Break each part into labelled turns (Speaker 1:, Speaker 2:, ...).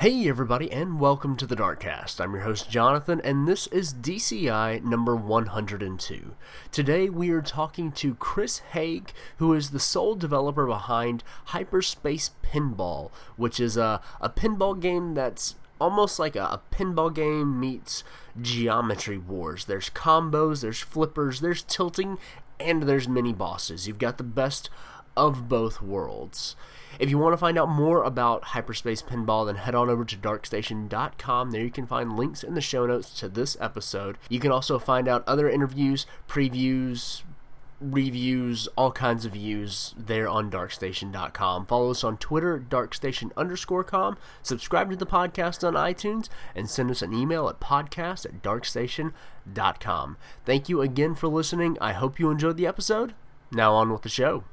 Speaker 1: Hey everybody, and welcome to the Darkcast. I'm your host Jonathan, and this is DCI number 102. Today we are talking to Chris Haig, who is the sole developer behind Hyperspace Pinball, which is a, a pinball game that's almost like a, a pinball game meets Geometry Wars. There's combos, there's flippers, there's tilting, and there's mini bosses. You've got the best of both worlds. If you want to find out more about Hyperspace Pinball, then head on over to darkstation.com. There you can find links in the show notes to this episode. You can also find out other interviews, previews, reviews, all kinds of views there on darkstation.com. Follow us on Twitter, darkstation underscore com. Subscribe to the podcast on iTunes and send us an email at podcast at darkstation.com. Thank you again for listening. I hope you enjoyed the episode. Now on with the show.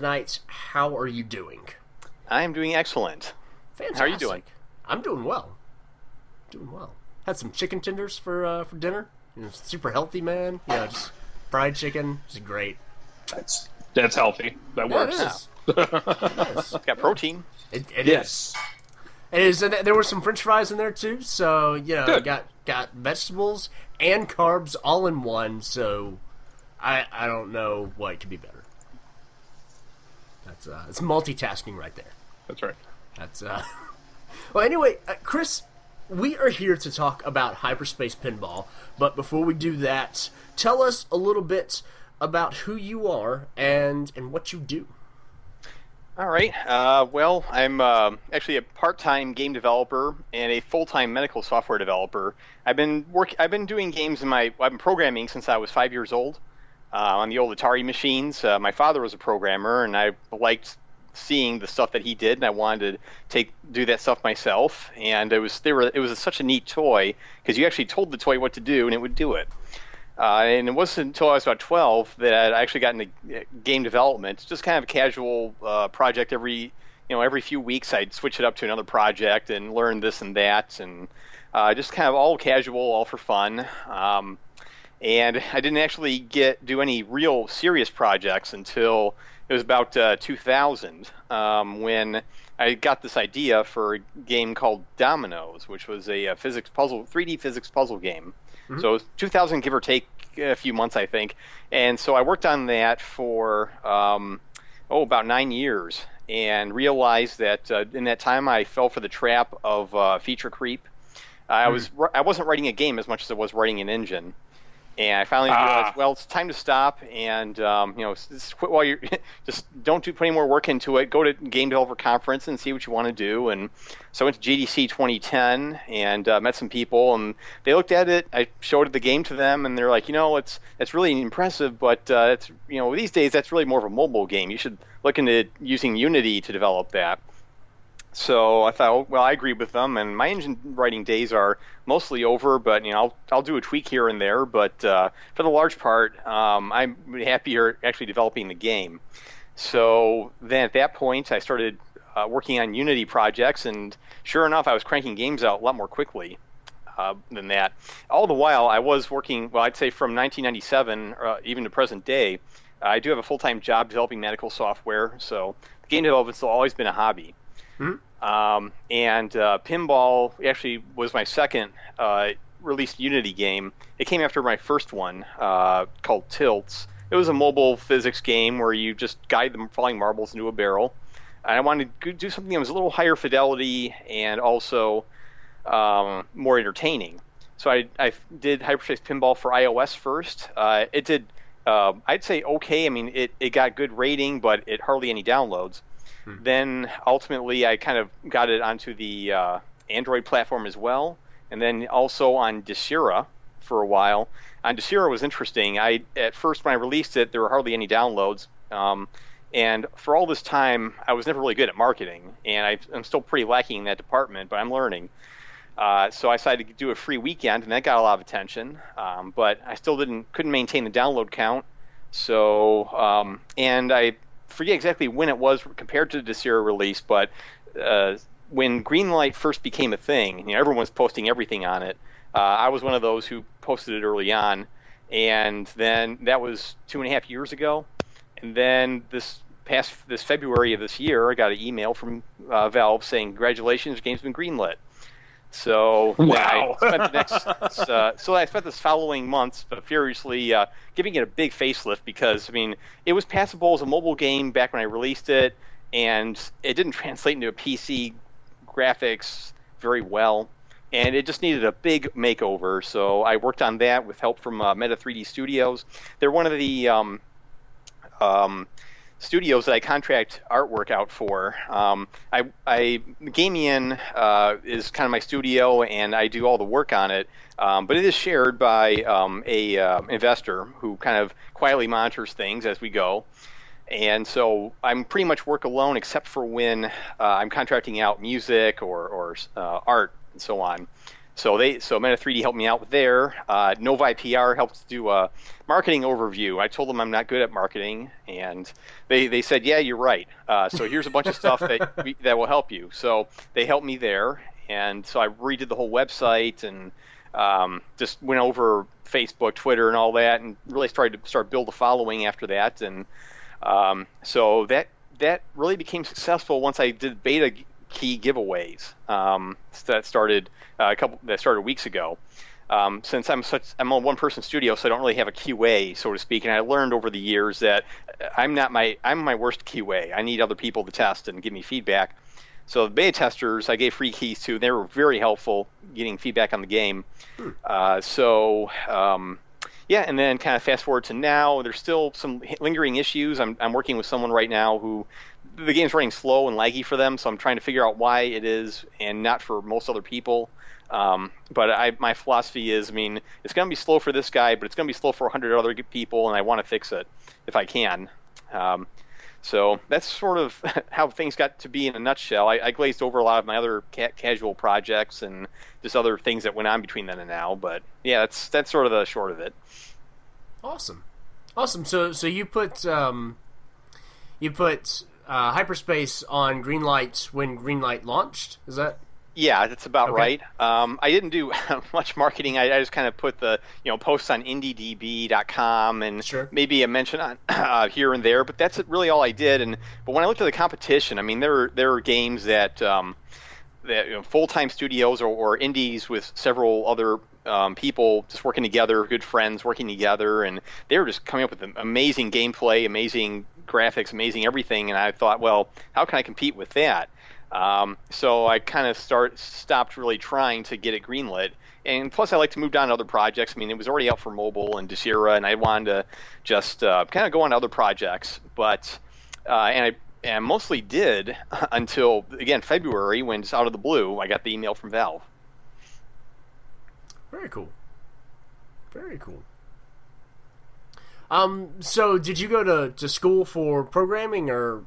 Speaker 1: Darkcast tonight. How are you doing?
Speaker 2: I am doing excellent.
Speaker 1: Fantastic.
Speaker 2: How are you doing?
Speaker 1: I'm doing well. Doing well. Had some chicken tenders for uh, for dinner. You know, super healthy, man. You know, just fried chicken. It's great.
Speaker 3: That's that's healthy. That
Speaker 1: Yeah, it
Speaker 3: works.
Speaker 1: is. It is.
Speaker 2: Got protein.
Speaker 1: It, it is.
Speaker 3: Yes.
Speaker 1: It is, and there were some French fries in there too. So you know,
Speaker 3: Good.
Speaker 1: got got vegetables and carbs all in one. So I I don't know what could be better. That's uh, it's multitasking right there.
Speaker 3: That's right.
Speaker 1: That's uh. Well, anyway, uh, Chris, we are here to talk about hyperspace pinball. But before we do that, tell us a little bit about who you are and and what you do.
Speaker 2: All right. Uh, well, I'm uh, actually a part-time game developer and a full-time medical software developer. I've been work. I've been doing games in my. I've been programming since I was five years old uh, on the old Atari machines. Uh, my father was a programmer, and I liked seeing the stuff that he did, and I wanted to take do that stuff myself. And it was they were it was such a neat toy because you actually told the toy what to do, and it would do it. Uh, and it wasn't until I was about 12 that I actually got into uh, game development. It's just kind of a casual uh, project. Every you know every few weeks I'd switch it up to another project and learn this and that, and uh, just kind of all casual, all for fun. Um, and I didn't actually get do any real serious projects until it was about uh, 2000 um, when I got this idea for a game called Dominoes, which was a, uh physics puzzle, 3D physics puzzle game. So it was 2000, give or take a few months, I think. And so I worked on that for um, oh about nine years, and realized that uh, in that time I fell for the trap of uh, feature creep. I was I wasn't writing a game as much as I was writing an engine. And I finally
Speaker 3: Ah.
Speaker 2: realized, well, it's time to stop, and um, you know, s- quit while you're just don't do put any more work into it. Go to game developer conference and see what you want to do. And so I went to GDC 2010 and uh, met some people, and they looked at it. I showed the game to them, and they're like, you know, it's it's really impressive, but uh, it's you know, these days that's really more of a mobile game. You should look into using Unity to develop that. So I thought, well, I agree with them, and my engine writing days are mostly over. But you know, I'll I'll do a tweak here and there. But uh, for the large part, um, I'm happier actually developing the game. So then at that point, I started uh, working on Unity projects, and sure enough, I was cranking games out a lot more quickly uh, than that. All the while, I was working. Well, I'd say from 1997, uh, even to present day, I do have a full-time job developing medical software. So game development's always been a hobby. Um, and uh, Pinball actually was my second uh, released Unity game. It came after my first one uh, called Tilts. It was a mobile physics game where you just guide the falling marbles into a barrel. And I wanted to do something that was a little higher fidelity and also um, more entertaining. So I, I did Hyperspace Pinball for iOS first. Uh, it did, uh, I'd say, okay. I mean, it, it got good rating, but it hardly any downloads. Then ultimately, I kind of got it onto the uh, Android platform as well, and then also on Desura for a while. On Desura was interesting. I at first when I released it, there were hardly any downloads. Um, and for all this time, I was never really good at marketing, and I, I'm still pretty lacking in that department, but I'm learning. Uh, so I decided to do a free weekend, and that got a lot of attention. Um, but I still didn't couldn't maintain the download count. So um, and I forget exactly when it was compared to the Desura release, but uh, when Greenlight first became a thing, you know, everyone was posting everything on it. Uh, I was one of those who posted it early on, and then that was two and a half years ago. And then this past this February of this year, I got an email from uh, Valve saying, "Congratulations, the game's been greenlit." So
Speaker 3: wow.
Speaker 2: I spent the next, uh, so I spent this following months furiously uh, giving it a big facelift because I mean it was passable as a mobile game back when I released it, and it didn't translate into a PC graphics very well, and it just needed a big makeover. So I worked on that with help from uh, Meta 3D Studios. They're one of the um, um, studios that I contract artwork out for. Um, I, I Gamieon uh, is kind of my studio, and I do all the work on it. Um, but it is shared by um, a uh, investor who kind of quietly monitors things as we go. And so I'm pretty much work alone, except for when uh, I'm contracting out music or, or uh, art and so on. So they so Meta 3D helped me out there. Uh, Novi PR helped do a marketing overview. I told them I'm not good at marketing, and they, they said, yeah, you're right. Uh, so here's a bunch of stuff that we, that will help you. So they helped me there, and so I redid the whole website and um, just went over Facebook, Twitter, and all that, and really started to start build a following after that. And um, so that that really became successful once I did beta key giveaways um, that started uh, a couple that started weeks ago. Um, since I'm such I'm a one person studio, so I don't really have a QA, so to speak. And I learned over the years that I'm not my I'm my worst QA. I need other people to test and give me feedback. So the beta testers, I gave free keys to. They were very helpful getting feedback on the game. Hmm. Uh, so um, yeah, and then kind of fast forward to now. There's still some lingering issues. I'm I'm working with someone right now who the game's running slow and laggy for them, so I'm trying to figure out why it is and not for most other people. Um, but I, my philosophy is, I mean, it's going to be slow for this guy, but it's going to be slow for 100 other people, and I want to fix it if I can. Um, so that's sort of how things got to be in a nutshell. I, I glazed over a lot of my other ca- casual projects and just other things that went on between then and now. But yeah, that's that's sort of the short of it.
Speaker 1: Awesome, awesome. So so you put um, you put uh, hyperspace on green lights when green light launched. Is that?
Speaker 2: Yeah, that's about okay. right. Um, I didn't do much marketing. I, I, just kind of put the you know posts on IndieDB.com and
Speaker 1: sure.
Speaker 2: maybe a mention on uh, here and there, but that's really all I did. And but when I looked at the competition, I mean there were there were games that um, that you know, full time studios or, or, indies with several other um, people just working together, good friends working together, and they were just coming up with amazing gameplay, amazing graphics, amazing everything. And I thought, well, how can I compete with that? Um, so I kind of start stopped really trying to get it greenlit. And plus, I like to move on to other projects. I mean, it was already out for mobile and Desura, and I wanted to just uh, kind of go on other projects. But uh, and I and mostly did until again February when just out of the blue I got the email from Valve.
Speaker 1: Very cool. Very cool. Um, so did you go to, to school for programming or?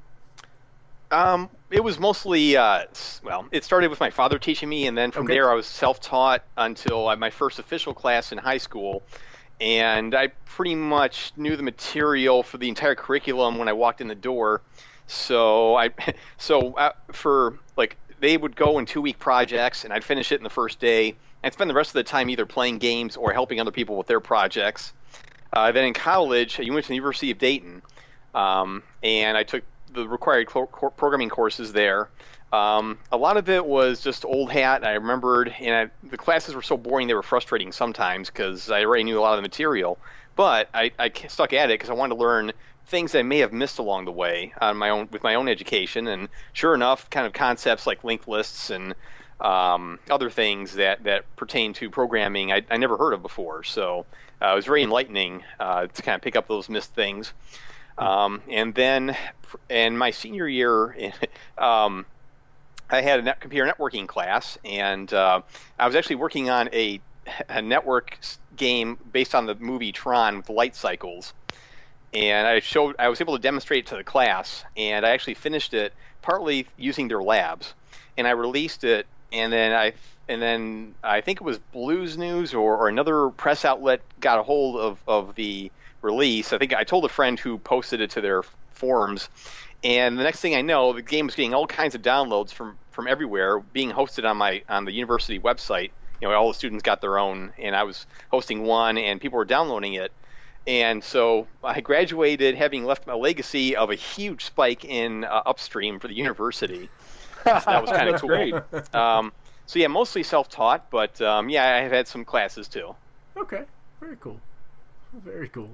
Speaker 2: Um, it was mostly uh, well. It started with my father teaching me, and then from okay. there I was self-taught until my first official class in high school. And I pretty much knew the material for the entire curriculum when I walked in the door. So I, so uh, for like they would go in two-week projects, and I'd finish it in the first day and spend the rest of the time either playing games or helping other people with their projects. Uh, then in college, you went to the University of Dayton, um, and I took the required programming courses there. Um, a lot of it was just old hat. I remembered, and I, the classes were so boring they were frustrating sometimes because I already knew a lot of the material. But I, I stuck at it because I wanted to learn things I may have missed along the way on my own with my own education. And sure enough, kind of concepts like linked lists and um, other things that, that pertain to programming I, I never heard of before. So uh, it was very enlightening uh, to kind of pick up those missed things. Um, and then in my senior year, um, I had a net computer networking class, and uh, I was actually working on a, a network game based on the movie Tron with light cycles. And I showed, I was able to demonstrate it to the class, and I actually finished it partly using their labs. And I released it and then I and then I think it was Blues News or, or another press outlet got a hold of, of the release. I think I told a friend who posted it to their forums, and the next thing I know, the game was getting all kinds of downloads from from everywhere, being hosted on my on the university website. You know, all the students got their own, and I was hosting one, and people were downloading it. And so I graduated having left my legacy of a huge spike in uh, upstream for the university. So that was kind of cool.
Speaker 3: Great.
Speaker 2: Um, so yeah, mostly self-taught, but um, yeah, I've had some classes too.
Speaker 1: Okay, very cool, very cool.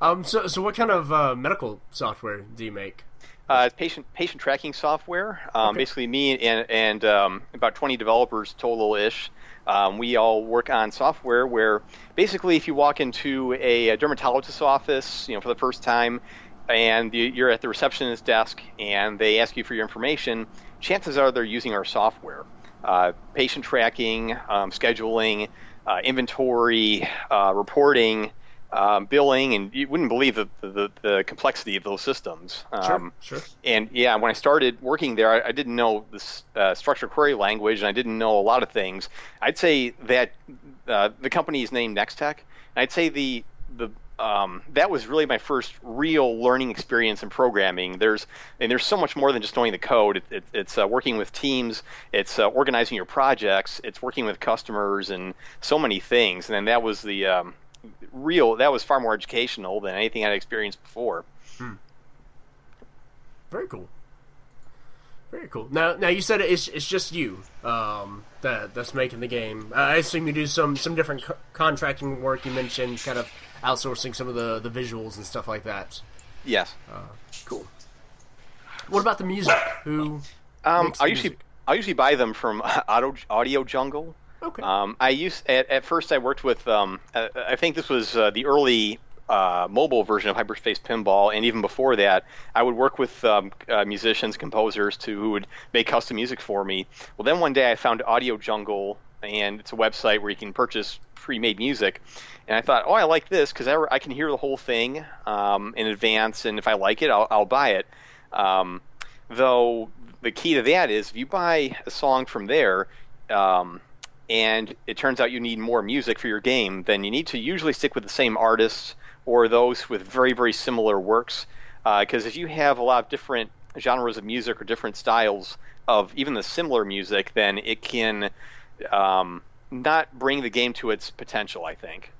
Speaker 1: Um, so so what kind of uh, medical software do you make?
Speaker 2: Uh, patient patient tracking software. Um,
Speaker 1: Okay.
Speaker 2: Basically, me and and um, about 20 developers total ish. Um, we all work on software where basically, if you walk into a, a dermatologist's office, you know, for the first time, and you- you're at the receptionist desk and they ask you for your information, chances are they're using our software. Uh, patient tracking, um, scheduling, uh, inventory, uh, reporting, um, billing, and you wouldn't believe the, the, the complexity of those systems. Um,
Speaker 1: sure.
Speaker 2: and yeah, when I started working there, I, I didn't know this uh, structured query language, and I didn't know a lot of things. I'd say that uh, the company is named Nextech, and I'd say the the um, that was really my first real learning experience in programming. There's and there's so much more than just knowing the code. It, it, it's uh, working with teams, it's uh, organizing your projects, it's working with customers, and so many things. And then that was the um, real. That was far more educational than anything I'd experienced before.
Speaker 1: Very cool. Very cool. Now, now you said it's it's just you um, that that's making the game. I assume you do some some different co- contracting work. You mentioned kind of outsourcing some of the the visuals and stuff like that.
Speaker 2: Yes.
Speaker 1: Cool. What about the music? Who?
Speaker 2: Um, I usually
Speaker 1: music?
Speaker 2: I usually buy them from Audio, Audio Jungle.
Speaker 1: Okay.
Speaker 2: Um, I used at, at first I worked with um, I, I think this was uh, the early uh, mobile version of Hyperspace Pinball, and even before that, I would work with um, uh, musicians, composers to who would make custom music for me. Well, then one day I found Audio Jungle, and it's a website where you can purchase pre-made music. And I thought, oh, I like this because I, I can hear the whole thing um, in advance, and if I like it, I'll, I'll buy it. Um, though the key to that is if you buy a song from there um, and it turns out you need more music for your game then you need to usually stick with the same artists or those with very very similar works because if you have a lot of different genres of music or different styles of even the similar music then it can um, not bring the game to its potential i think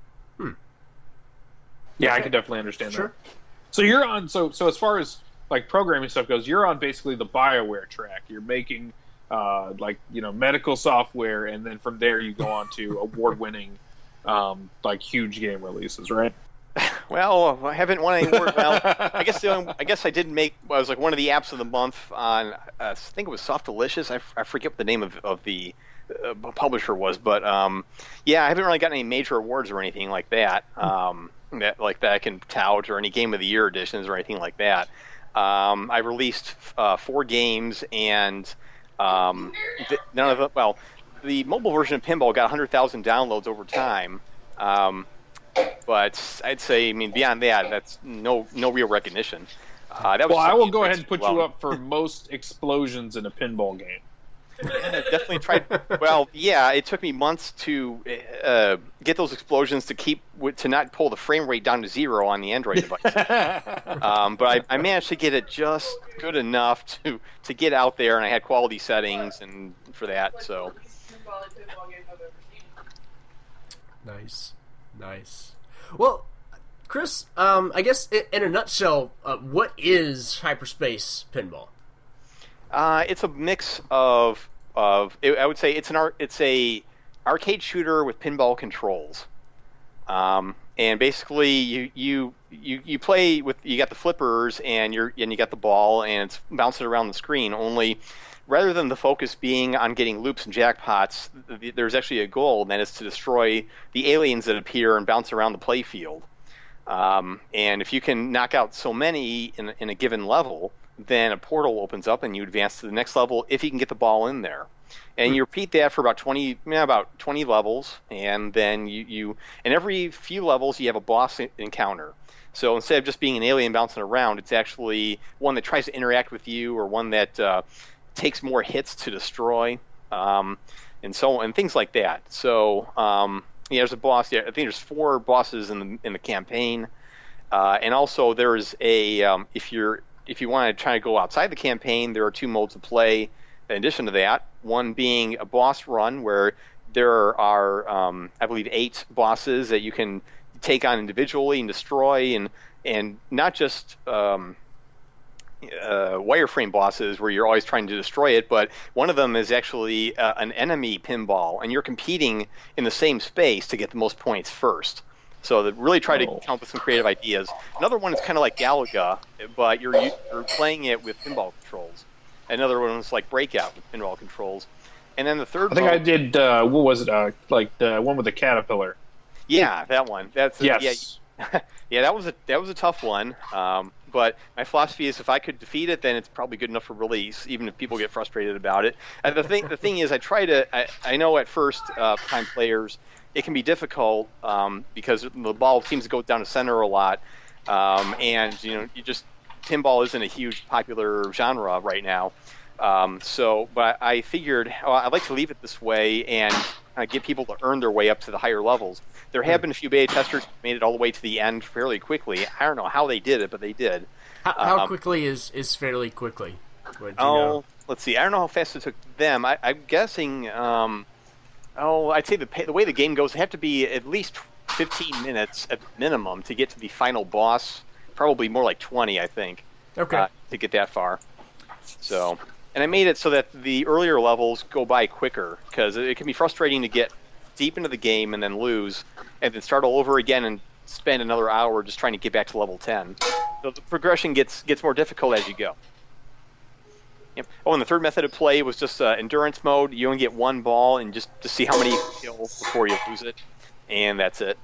Speaker 3: Yeah, I can definitely understand
Speaker 1: Sure.
Speaker 3: that. So you're on. So so as far as like programming stuff goes, you're on basically the Bioware track. You're making uh, like you know medical software, and then from there you go on to award-winning um, like huge game releases, right?
Speaker 2: Well, I haven't won any award. Well, I guess the only, I guess I did make. I was like one of the apps of the month on. Uh, I think it was Soft Delicious. I, f- I forget what the name of, of the uh, publisher was, but um, yeah, I haven't really gotten any major awards or anything like that. Um, that like that I can tout or any Game of the Year editions or anything like that. Um, I released uh, four games and um, th- none of them. Well, the mobile version of Pinball got 100,000 downloads over time. Um, but I'd say, I mean, beyond that, that's no no real recognition. Uh, that was
Speaker 3: Well, I will go ahead and put
Speaker 2: alone.
Speaker 3: you up for most explosions in a pinball game.
Speaker 2: I definitely tried. Well, yeah, it took me months to uh, get those explosions to keep to not pull the frame rate down to zero on the Android device. um, but I, I managed to get it just good enough to to get out there, and I had quality settings and for that. So
Speaker 1: Nice, nice. Well, Chris, um, I guess in a nutshell, uh, what is hyperspace pinball?
Speaker 2: Uh, it's a mix of of I would say it's an art it's a arcade shooter with pinball controls. Um, and basically you, you you you play with you got the flippers and you're and you got the ball and it's bouncing around the screen only rather than the focus being on getting loops and jackpots th- th- there's actually a goal and that is to destroy the aliens that appear and bounce around the playfield um, and if you can knock out so many in, in a given level, then a portal opens up and you advance to the next level if you can get the ball in there. And you repeat that for about 20, yeah, about 20 levels, and then you, you, in every few levels, you have a boss encounter. So instead of just being an alien bouncing around, it's actually one that tries to interact with you or one that uh, takes more hits to destroy. Um, and so and things like that. So um, yeah, there's a boss. Yeah, I think there's four bosses in the in the campaign, uh, and also there's a um, if you're if you want to try to go outside the campaign, there are two modes of play. In addition to that, one being a boss run where there are, um, I believe, eight bosses that you can take on individually and destroy, and and not just um, uh, wireframe bosses where you're always trying to destroy it, but one of them is actually uh, an enemy pinball, and you're competing in the same space to get the most points first. So that really try to
Speaker 3: Oh.
Speaker 2: come up with some creative ideas. Another one is kind of like Galaga, but you're you're playing it with pinball controls. Another one is like Breakout with pinball controls. And then the third
Speaker 3: I think I did. Uh, what was it? Uh, like the one with the caterpillar.
Speaker 2: yeah, that one. That's
Speaker 3: Yes.
Speaker 2: yeah, yeah, that was a that was a tough one. Um, but my philosophy is if I could defeat it, then it's probably good enough for release, even if people get frustrated about it. And the thing the thing is, I try to. I, I know at first uh, time players it can be difficult um, because the ball seems to go down the center a lot, um, and you know you just pinball isn't a huge popular genre right now. Um, so, but I figured oh, I'd like to leave it this way and kind of get people to earn their way up to the higher levels. There have been a few beta testers who made it all the way to the end fairly quickly. I don't know how they did it, but they did.
Speaker 1: How, how
Speaker 2: Um,
Speaker 1: quickly is is fairly quickly?
Speaker 2: Oh,
Speaker 1: know?
Speaker 2: let's see. I don't know how fast it took them. I, I'm guessing. Um, oh, I'd say the the way the game goes, they have to be at least 15 minutes at minimum to get to the final boss. Probably more like 20, I think.
Speaker 1: Okay.
Speaker 2: uh, to get that far. So, and I made it so that the earlier levels go by quicker because it can be frustrating to get deep into the game and then lose, and then start all over again and spend another hour just trying to get back to level 10. So the progression gets gets more difficult as you go. Yep. Oh, and the third method of play was just uh, endurance mode. You only get one ball, and just to see how many you kill before you lose it, and that's it.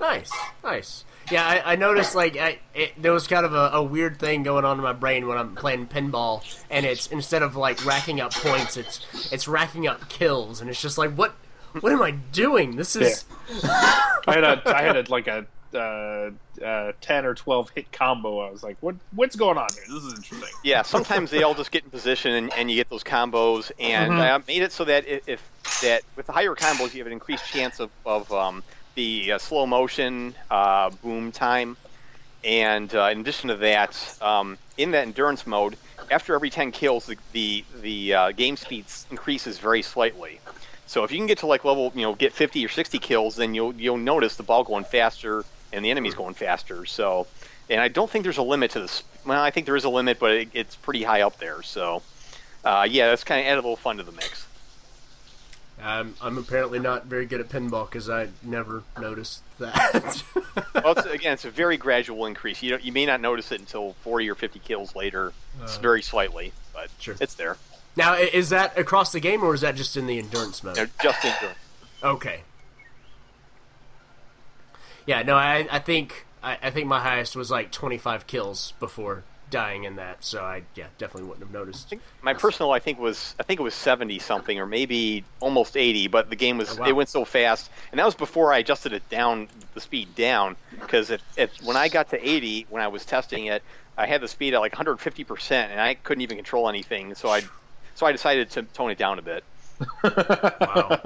Speaker 1: Nice, nice. Yeah, I, I noticed like I, it, there was kind of a, a weird thing going on in my brain when I'm playing pinball, and it's instead of like racking up points, it's it's racking up kills, and it's just like what what am I doing? This is
Speaker 3: I had a I had a, like a uh, uh, ten or twelve hit combo. I was like, what what's going on here? This is interesting.
Speaker 2: Yeah, sometimes they all just get in position and, and you get those combos. And
Speaker 3: Mhm.
Speaker 2: I made it so that if, if that with the higher combos, you have an increased chance of, of um, the uh, slow motion uh, boom time. And uh, in addition to that, um, in that endurance mode, after every 10 kills, the the, the uh, game speed increases very slightly. So if you can get to like level, you know, get 50 or 60 kills, then you'll you'll notice the ball going faster and the enemy's going faster. So, and I don't think there's a limit to this. Well, I think there is a limit, but it, it's pretty high up there. So, uh, yeah, that's kind of added a little fun to the mix.
Speaker 1: I'm I'm apparently not very good at pinball because I never noticed that.
Speaker 2: Well, it's, again, it's a very gradual increase. You don't, you may not notice it until 40 or 50 kills later. It's
Speaker 1: Uh,
Speaker 2: very slightly, but
Speaker 1: Sure.
Speaker 2: it's there.
Speaker 1: now, is that across the game or is that just in the endurance mode?
Speaker 2: Know, just endurance.
Speaker 1: Okay. Yeah, no, I I think I, I think my highest was like 25 kills before dying in that, so I yeah definitely wouldn't have noticed.
Speaker 2: I think my personal, I think was I think it was 70 something or maybe almost 80, but the game was
Speaker 1: Oh, wow.
Speaker 2: it went so fast, and that was before I adjusted it down the speed down because it, it when I got to 80 when I was testing it, I had the speed at like 150 percent, and I couldn't even control anything, so I so I decided to tone it down a bit.
Speaker 1: Wow.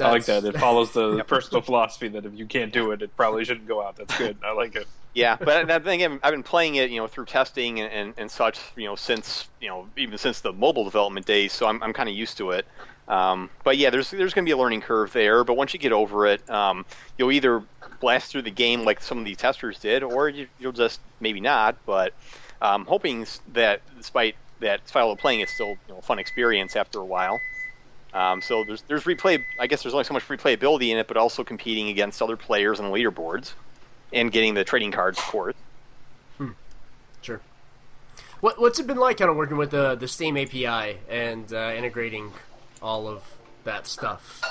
Speaker 3: I like that. It follows the personal philosophy that if you can't do it, it probably shouldn't go out. That's good. I like it.
Speaker 2: Yeah, but that thing again, I've been playing it, you know, through testing and, and, and such, you know, since you know even since the mobile development days. So I'm, I'm kind of used to it. Um, but yeah, there's there's going to be a learning curve there. But once you get over it, um, you'll either blast through the game like some of these testers did, or you, you'll just maybe not. But um, hoping that despite that style of playing, it's still you know, a fun experience after a while. Um, so there's there's replay. I guess there's only so much replayability in it, but also competing against other players on the leaderboards and getting the trading cards, of course.
Speaker 1: Sure. What what's it been like kind of working with the the Steam API and uh, integrating all of that stuff?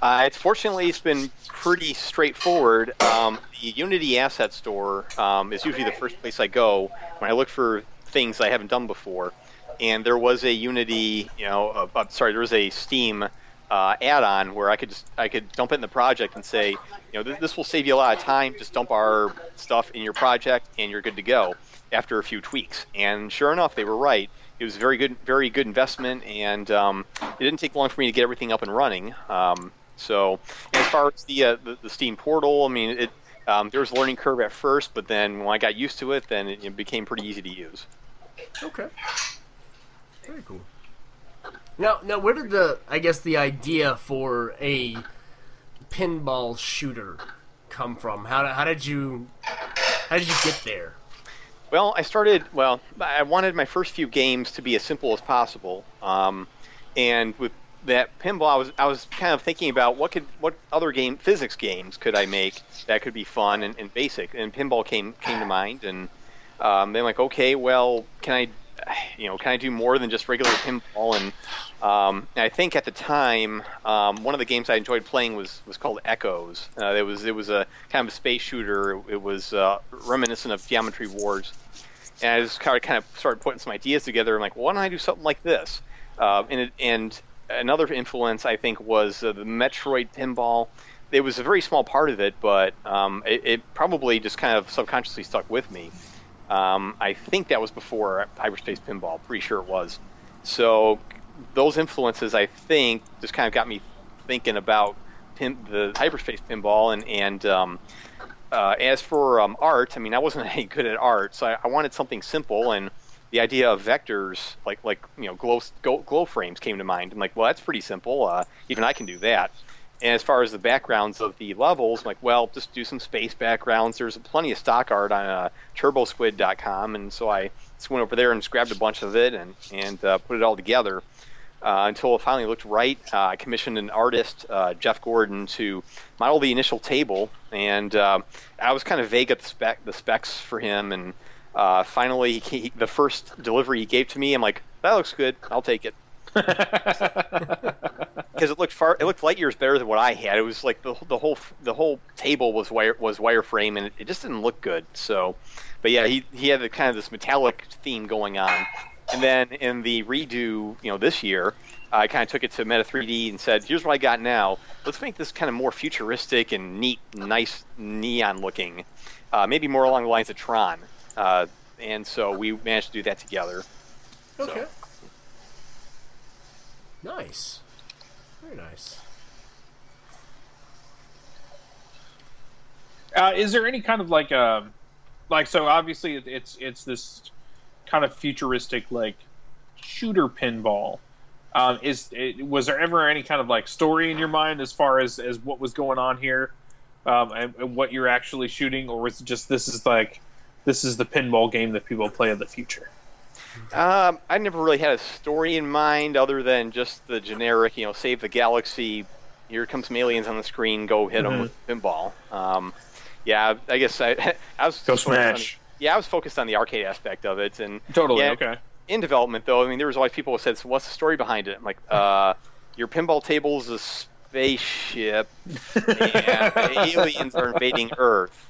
Speaker 2: Uh, it's fortunately it's been pretty straightforward. Um, the Unity Asset Store um, is usually the first place I go when I look for things I haven't done before. And there was a Unity, you know, uh, sorry, there was a Steam uh, add-on where I could just I could dump it in the project and say, you know, th- this will save you a lot of time. Just dump our stuff in your project and you're good to go after a few tweaks. And sure enough, they were right. it was very good, very good investment, and um, it didn't take long for me to get everything up and running. Um, so, as far as the, uh, the, the Steam portal, I mean, it um, there was a learning curve at first, but then when I got used to it, then it, it became pretty easy to use.
Speaker 1: Okay. Very cool. Now, now, where did the I guess the idea for a pinball shooter come from? How, how did you how did you get there?
Speaker 2: Well, I started. Well, I wanted my first few games to be as simple as possible, um, and with that pinball, I was I was kind of thinking about what could what other game physics games could I make that could be fun and, and basic, and pinball came came to mind, and um, then like okay, well, can I you know, can I do more than just regular pinball? And, um, and I think at the time, um, one of the games I enjoyed playing was was called Echoes. Uh, it was it was a kind of a space shooter. It was uh, reminiscent of Geometry Wars. And I just kind of kind of started putting some ideas together. I'm like, well, why don't I do something like this? Uh, and it, and another influence I think was uh, the Metroid pinball. It was a very small part of it, but um, it, it probably just kind of subconsciously stuck with me. Um, I think that was before Hyperspace Pinball. Pretty sure it was. So those influences, I think, just kind of got me thinking about pin, the Hyperspace Pinball. And, and um, uh, as for um, art, I mean, I wasn't any good at art, so I, I, wanted something simple. And the idea of vectors, like like you know, glow glow, frames, came to mind. I'm like, well, that's pretty simple. Uh, even I can do that. And as far as the backgrounds of the levels, I'm like, well, just do some space backgrounds. There's plenty of stock art on uh, TurboSquid.com, and so I just went over there and just grabbed a bunch of it and and uh, put it all together uh, until it finally looked right. Uh, I commissioned an artist, uh, Jeff Gordon, to model the initial table, and uh, I was kind of vague at the spec the specs for him. And finally, he, the first delivery he gave to me, I'm like, that looks good. I'll take it. because it looked far it looked light years better than what I had. It was like the the whole the whole table was wire was wireframe and it, it just didn't look good. So, but yeah, he he had the, kind of this metallic theme going on. And then in the redo, you know, this year, I kind of took it to Meta 3D and said, "Here's what I got now. Let's make this kind of more futuristic and neat, nice neon looking, uh, maybe more along the lines of Tron." Uh, and so we managed to do that together.
Speaker 1: Okay. So. Nice. Very nice.
Speaker 3: Uh, is there any kind of like um, like so obviously it's it's this kind of futuristic like shooter pinball um, is it, was there ever any kind of like story in your mind as far as as what was going on here um, and, and, what you're actually shooting or was it just this is like this is the pinball game that people play in the future
Speaker 2: um, I never really had a story in mind other than just the generic, you know, save the galaxy. Here comes some aliens on the screen. Go hit mm-hmm. them with pinball. Um, yeah, I guess I, I was
Speaker 3: go smash.
Speaker 2: On, yeah, I was focused on the arcade aspect of it, and
Speaker 3: totally
Speaker 2: yeah,
Speaker 3: okay.
Speaker 2: In development, though, I mean, there was always people who said, "So what's the story behind it?" I'm like, uh, "Your pinball table's a spaceship, and the aliens are invading Earth."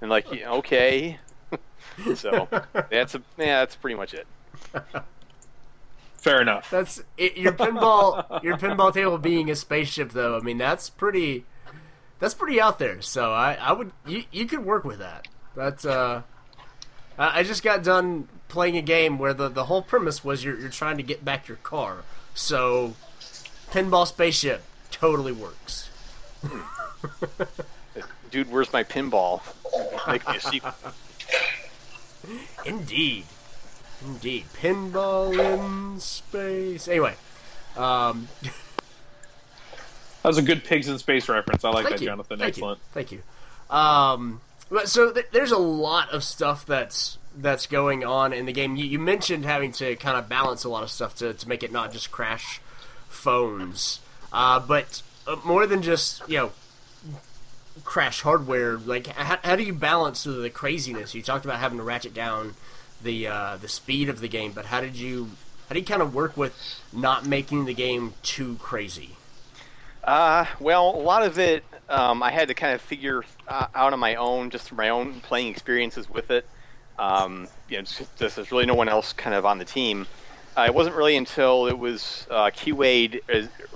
Speaker 2: And like, yeah, okay. so that's a, yeah, that's pretty much it.
Speaker 3: Fair enough.
Speaker 1: That's it, your pinball. your pinball table being a spaceship, though. I mean, that's pretty. That's pretty out there. So I, I would you, you could work with that. That's uh, I just got done playing a game where the, the whole premise was you're you're trying to get back your car. So, pinball spaceship totally works.
Speaker 2: Dude, where's my pinball? Make me a sequel.
Speaker 1: Indeed. Indeed. Pinball in space. Anyway. Um,
Speaker 3: that was a good Pigs in Space reference. I like
Speaker 1: that,
Speaker 3: you. Jonathan.
Speaker 1: Thank
Speaker 3: Excellent.
Speaker 1: You. Thank you. Um, so th- there's a lot of stuff that's that's going on in the game. You, you, mentioned having to kind of balance a lot of stuff to, to make it not just crash phones, uh, but uh, more than just you know crash hardware. Like, how, how do you balance the craziness? You talked about having to ratchet down the uh, the speed of the game, but how did you how do you kind of work with not making the game too crazy?
Speaker 2: Uh, well, a lot of it um, I had to kind of figure uh, out on my own, just through my own playing experiences with it. Um, you know, just, just, there's really no one else kind of on the team. Uh, it wasn't really until it was uh, QA'd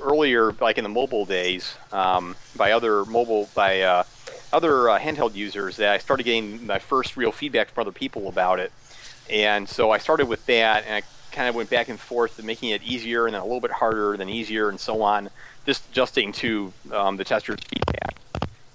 Speaker 2: earlier, like in the mobile days, um, by other mobile by uh, other uh, handheld users, that I started getting my first real feedback from other people about it. And so I started with that, and I kind of went back and forth, making it easier and then a little bit harder, then easier, and so on, just adjusting to um, the tester's feedback.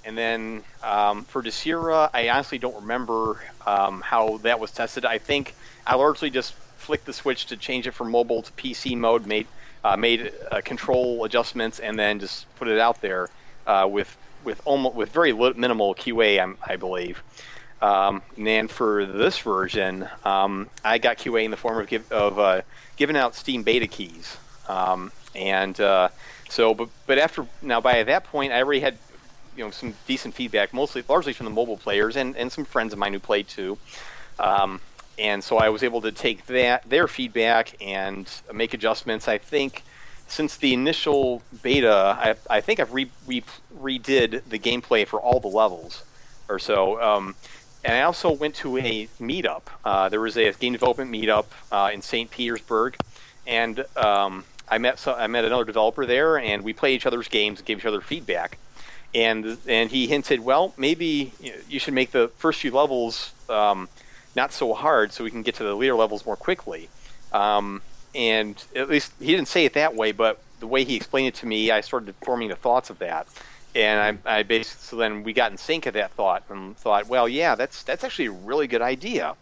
Speaker 2: And then um, for Desura, I honestly don't remember um, how that was tested. I think I largely just flicked the switch to change it from mobile to PC mode, made uh, made uh, control adjustments, and then just put it out there uh, with with almost with very minimal QA, I'm, i believe. Um, and for this version, um, I got QA in the form of give, of uh, giving out Steam beta keys. Um, and uh, so, but but after now by that point, I already had you know some decent feedback, mostly largely from the mobile players and, and some friends of mine who played too. Um, and so I was able to take that their feedback and make adjustments. I think since the initial beta, I, I think I've re, re, redid the gameplay for all the levels or so. Um, and I also went to a meetup. Uh, there was a game development meetup uh, in St. Petersburg, and um, I met so, I met another developer there, and we played each other's games and gave each other feedback. And and he hinted, well, maybe you should make the first few levels um, not so hard, so we can get to the later levels more quickly. Um, and at least he didn't say it that way, but the way he explained it to me, I started forming the thoughts of that and I, I basically so then we got in sync at that thought and thought, well, yeah, that's that's actually a really good idea.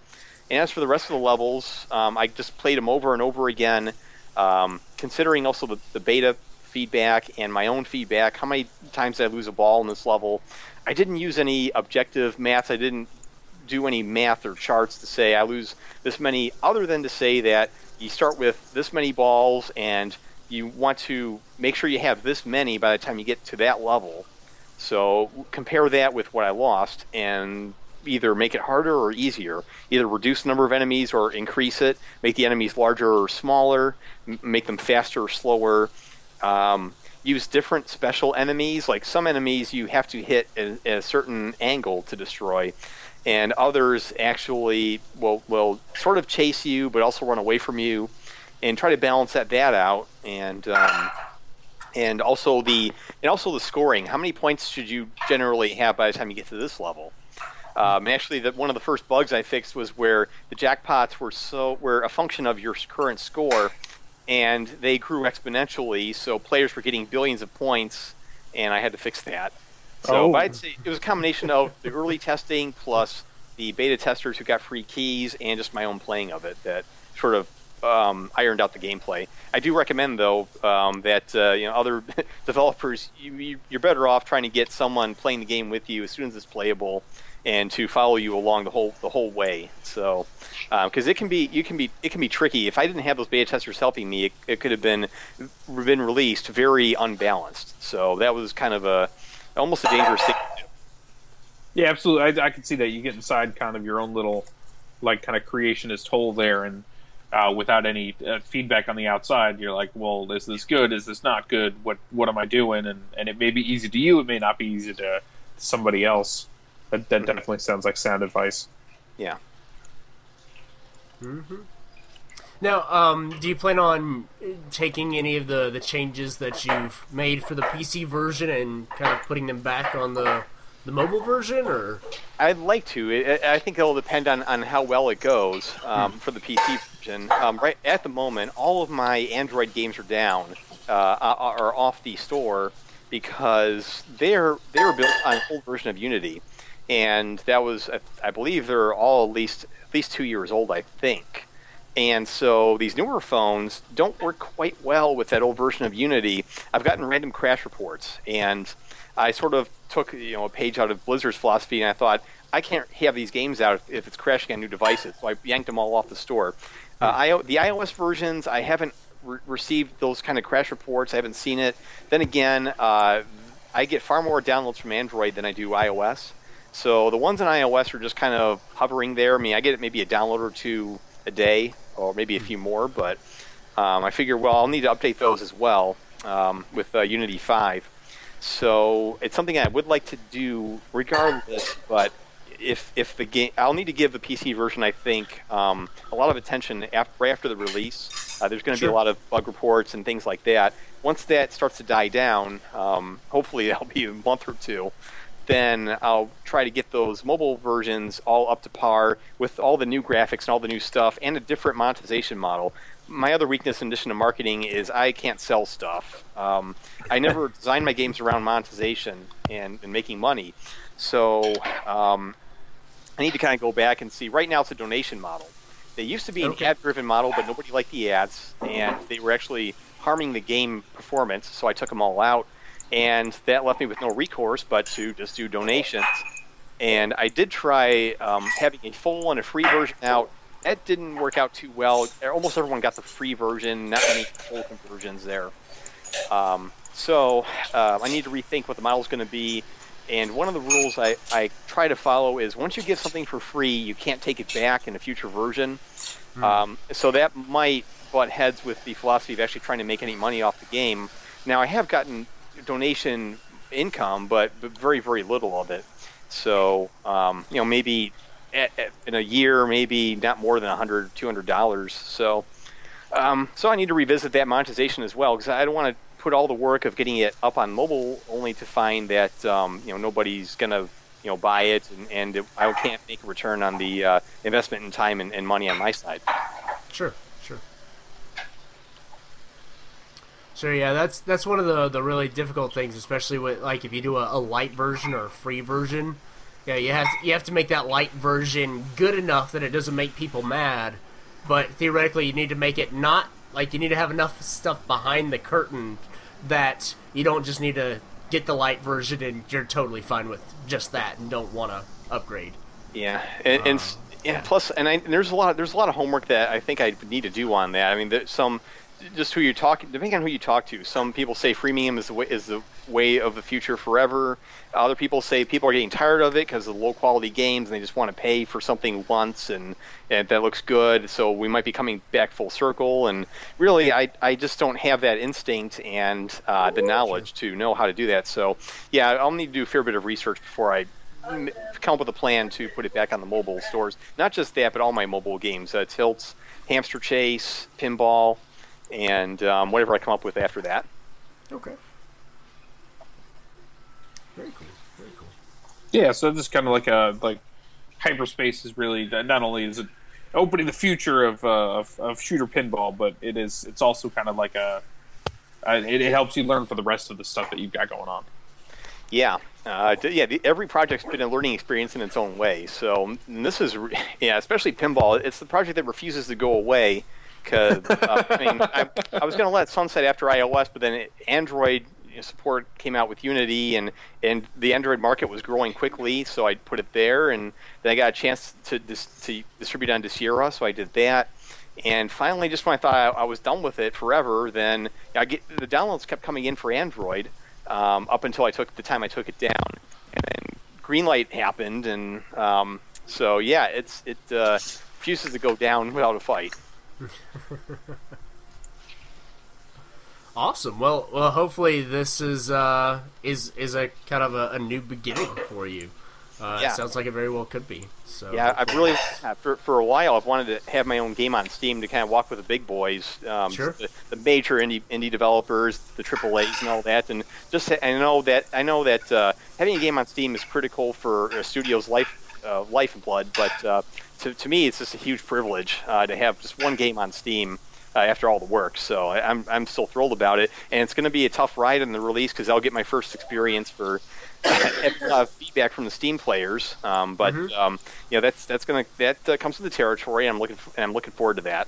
Speaker 2: And as for the rest of the levels, um, I just played them over and over again, um, considering also the, the beta feedback and my own feedback. How many times did I lose a ball in this level? I didn't use any objective math. I didn't do any math or charts to say I lose this many, other than to say that you start with this many balls and you want to make sure you have this many by the time you get to that level. So compare that with what I lost and either make it harder or easier. Either reduce the number of enemies or increase it, make the enemies larger or smaller, make them faster or slower. Um, use different special enemies. Like some enemies you have to hit at a certain angle to destroy, and others actually will will sort of chase you but also run away from you and try to balance that that out and um, and also the and also the scoring. How many points should you generally have by the time you get to this level? Um, actually, the, one of the first bugs I fixed was where the jackpots were so were a function of your current score, and they grew exponentially. So players were getting billions of points, and I had to fix that. So oh. I'd say it was a combination of the early testing plus the beta testers who got free keys and just my own playing of it that sort of um, ironed out the gameplay. I do recommend though um, that uh, you know other developers you, you're better off trying to get someone playing the game with you as soon as it's playable and to follow you along the whole the whole way. So because um, it can be you can be it can be tricky. If I didn't have those beta testers helping me, it, it could have been been released very unbalanced. So that was kind of a almost a dangerous thing.
Speaker 3: Yeah, absolutely. I, I can see that you get inside kind of your own little like kind of creationist hole there and uh, without any uh, feedback on the outside. You're like, well, is this good? Is this not good? What what am I doing? And and it may be easy to you. It may not be easy to somebody else. That that mm-hmm. definitely sounds like sound advice.
Speaker 2: Yeah.
Speaker 1: Mm-hmm. Now, um, do you plan on taking any of the, the changes that you've made for the PC version and kind of putting them back on the the mobile version, or
Speaker 2: I'd like to. It, I think it'll depend on, on how well it goes um, hmm. for the PC version. Um, right at the moment, all of my Android games are down, uh, are off the store because they're they were built on an old version of Unity, and that was I believe they're all at least at least two years old, I think. And so these newer phones don't work quite well with that old version of Unity. I've gotten random crash reports, and I sort of took you know a page out of Blizzard's philosophy, and I thought I can't have these games out if it's crashing on new devices, so I yanked them all off the store. Uh. I, the iOS versions, I haven't re- received those kind of crash reports. I haven't seen it. Then again, uh, I get far more downloads from Android than I do iOS. So the ones on iOS are just kind of hovering there. I mean, I get maybe a download or two a day, or maybe a hmm. few more, but um, I figure, well, I'll need to update those as well um, with uh, Unity 5. So it's something I would like to do regardless, but if if the game, I'll need to give the PC version, I think, um, a lot of attention after, right after the release. Uh, there's going to sure. be a lot of bug reports and things like that. Once that starts to die down, um, hopefully that'll be a month or two. Then I'll try to get those mobile versions all up to par with all the new graphics and all the new stuff and a different monetization model. my other weakness in addition to marketing is I can't sell stuff. Um, I never designed my games around monetization and, and making money, so um, I need to kind of go back and see. Right now, it's a donation model. They used to be an
Speaker 1: Okay.
Speaker 2: ad-driven model, but nobody liked the ads, and they were actually harming the game performance. So I took them all out, and that left me with no recourse but to just do donations. And I did try um, having a full and a free version out. That didn't work out too well. Almost everyone got the free version. Not many full conversions there. Um, so uh, I need to rethink what the model is going to be. And one of the rules I, I try to follow is once you get something for free, you can't take it back in a future version.
Speaker 1: Hmm.
Speaker 2: Um, so that might butt heads with the philosophy of actually trying to make any money off the game. Now I have gotten donation income, but, but very very little of it. So um, you know maybe at, at- in a year, maybe not more than 100 200 dollars. So um, so I need to revisit that monetization as well because I don't want to put all the work of getting it up on mobile only to find that um, you know nobody's gonna you know buy it and, and it, I can't make a return on the uh, investment in time and, and money on my side.
Speaker 1: Sure, sure. Sure, yeah, that's that's one of the the really difficult things, especially with like if you do a, a light version or a free version. Yeah, you have to, you have to make that light version good enough that it doesn't make people mad, but theoretically you need to make it not like you need to have enough stuff behind the curtain that you don't just need to get the light version and you're totally fine with just that and don't want to upgrade.
Speaker 2: Yeah, and, and s- um, yeah, plus, and, I, and there's a lot there's a lot of homework that I think I need to do on that. I mean, there's some just who you talk depending on who you talk to. Some people say freemium is the way is the way of the future forever. Other people say people are getting tired of it because of the low quality games and they just want to pay for something once and, and that looks good. So we might be coming back full circle. And really, I, I just don't have that instinct and uh, the knowledge to know how to do that. So yeah, I'll need to do a fair bit of research before I come up with a plan to put it back on the mobile stores. Not just that, but all my mobile games: uh, Tilts, Hamster Chase, Pinball, and um, whatever I come up with after that.
Speaker 1: Okay. Very cool. Very cool.
Speaker 3: Yeah, so this is kind of like a like hyperspace is really not only is it opening the future of uh, of, of shooter pinball, but it is it's also kind of like a uh, it, it helps you learn for the rest of the stuff that you've got going on.
Speaker 2: Yeah, uh, yeah. The, every project's been a learning experience in its own way. So this is, re- yeah, especially pinball. It's the project that refuses to go away. Because uh, I mean, I, I was going to let sunset after iOS, but then it, Android you know, support came out with Unity, and and the Android market was growing quickly, so I put it there, and then I got a chance to dis- to distribute on Desura, so I did that. And finally, just when I thought I, I was done with it forever, then I get the downloads kept coming in for Android um, up until I took the time I took it down, and then Greenlight happened, and um, so yeah, it's it uh, refuses to go down without a fight.
Speaker 1: Awesome. Well, well, hopefully this is uh, is is a kind of a, a new beginning for you. Uh,
Speaker 2: Yeah.
Speaker 1: It sounds like it very well could be. So
Speaker 2: Yeah, I've really uh, for for a while I've wanted to have my own game on Steam to kind of walk with the big boys, um,
Speaker 1: Sure.
Speaker 2: the, the major indie indie developers, the AAA's and all that, and just I know that I know that uh, having a game on Steam is critical for a studio's life uh, life and blood, but uh, to to me it's just a huge privilege uh, to have just one game on Steam. Uh, after all the work, so I- I'm I'm still thrilled about it, and it's going to be a tough ride in the release because I'll get my first experience for uh, feedback from the Steam players. Um, but
Speaker 1: Mhm.
Speaker 2: um, you know that's that's gonna that uh, comes with the territory. And I'm looking and I'm looking forward to that.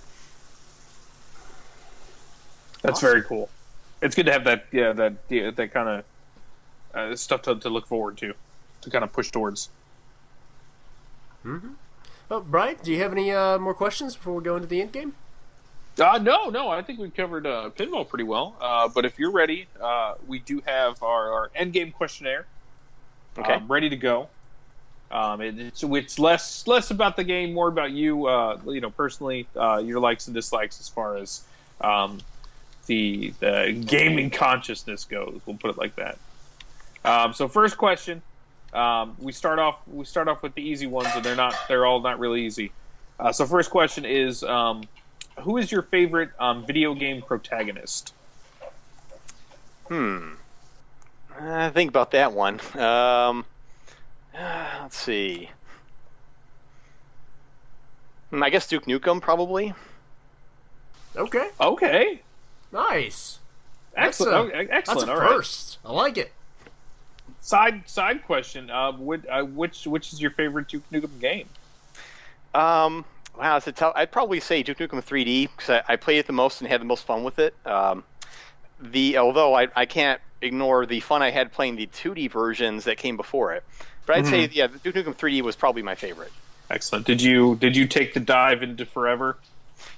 Speaker 3: That's
Speaker 1: Awesome.
Speaker 3: very cool. It's good to have that yeah that yeah, that kind of uh, stuff to, to look forward to, to kind of push towards.
Speaker 1: hmm Well, Brian, do you have any uh, more questions before we go into the end game?
Speaker 3: Uh, no, no, I think we've covered uh, pinball pretty well. Uh, but if you're ready, uh, we do have our, our end game questionnaire
Speaker 2: Okay.
Speaker 3: um, ready to go. Um, it, it's it's less less about the game, more about you, uh, you know, personally, uh, your likes and dislikes as far as um, the the gaming consciousness goes. We'll put it like that. Um, so first question, um, we start off we start off with the easy ones, and they're not they're all not really easy. Uh, so first question is, um, who is your favorite um, video game protagonist?
Speaker 2: Hmm. I think about that one. Um, let's see. Hmm, I guess Duke Nukem probably.
Speaker 1: Okay.
Speaker 3: Okay.
Speaker 1: Nice.
Speaker 3: Excellent.
Speaker 1: That's a,
Speaker 3: excellent.
Speaker 1: That's a
Speaker 3: All right.
Speaker 1: first. I like it.
Speaker 3: Side side question. Uh, would, uh, which which is your favorite Duke Nukem game?
Speaker 2: Um, wow, it's a tough. I'd probably say Duke Nukem 3D because I, I played it the most and had the most fun with it. Um, the although I, I can't ignore the fun I had playing the 2D versions that came before it. But I'd say yeah, Duke Nukem 3D was probably my favorite.
Speaker 3: Excellent. Did you did you take the dive into Forever?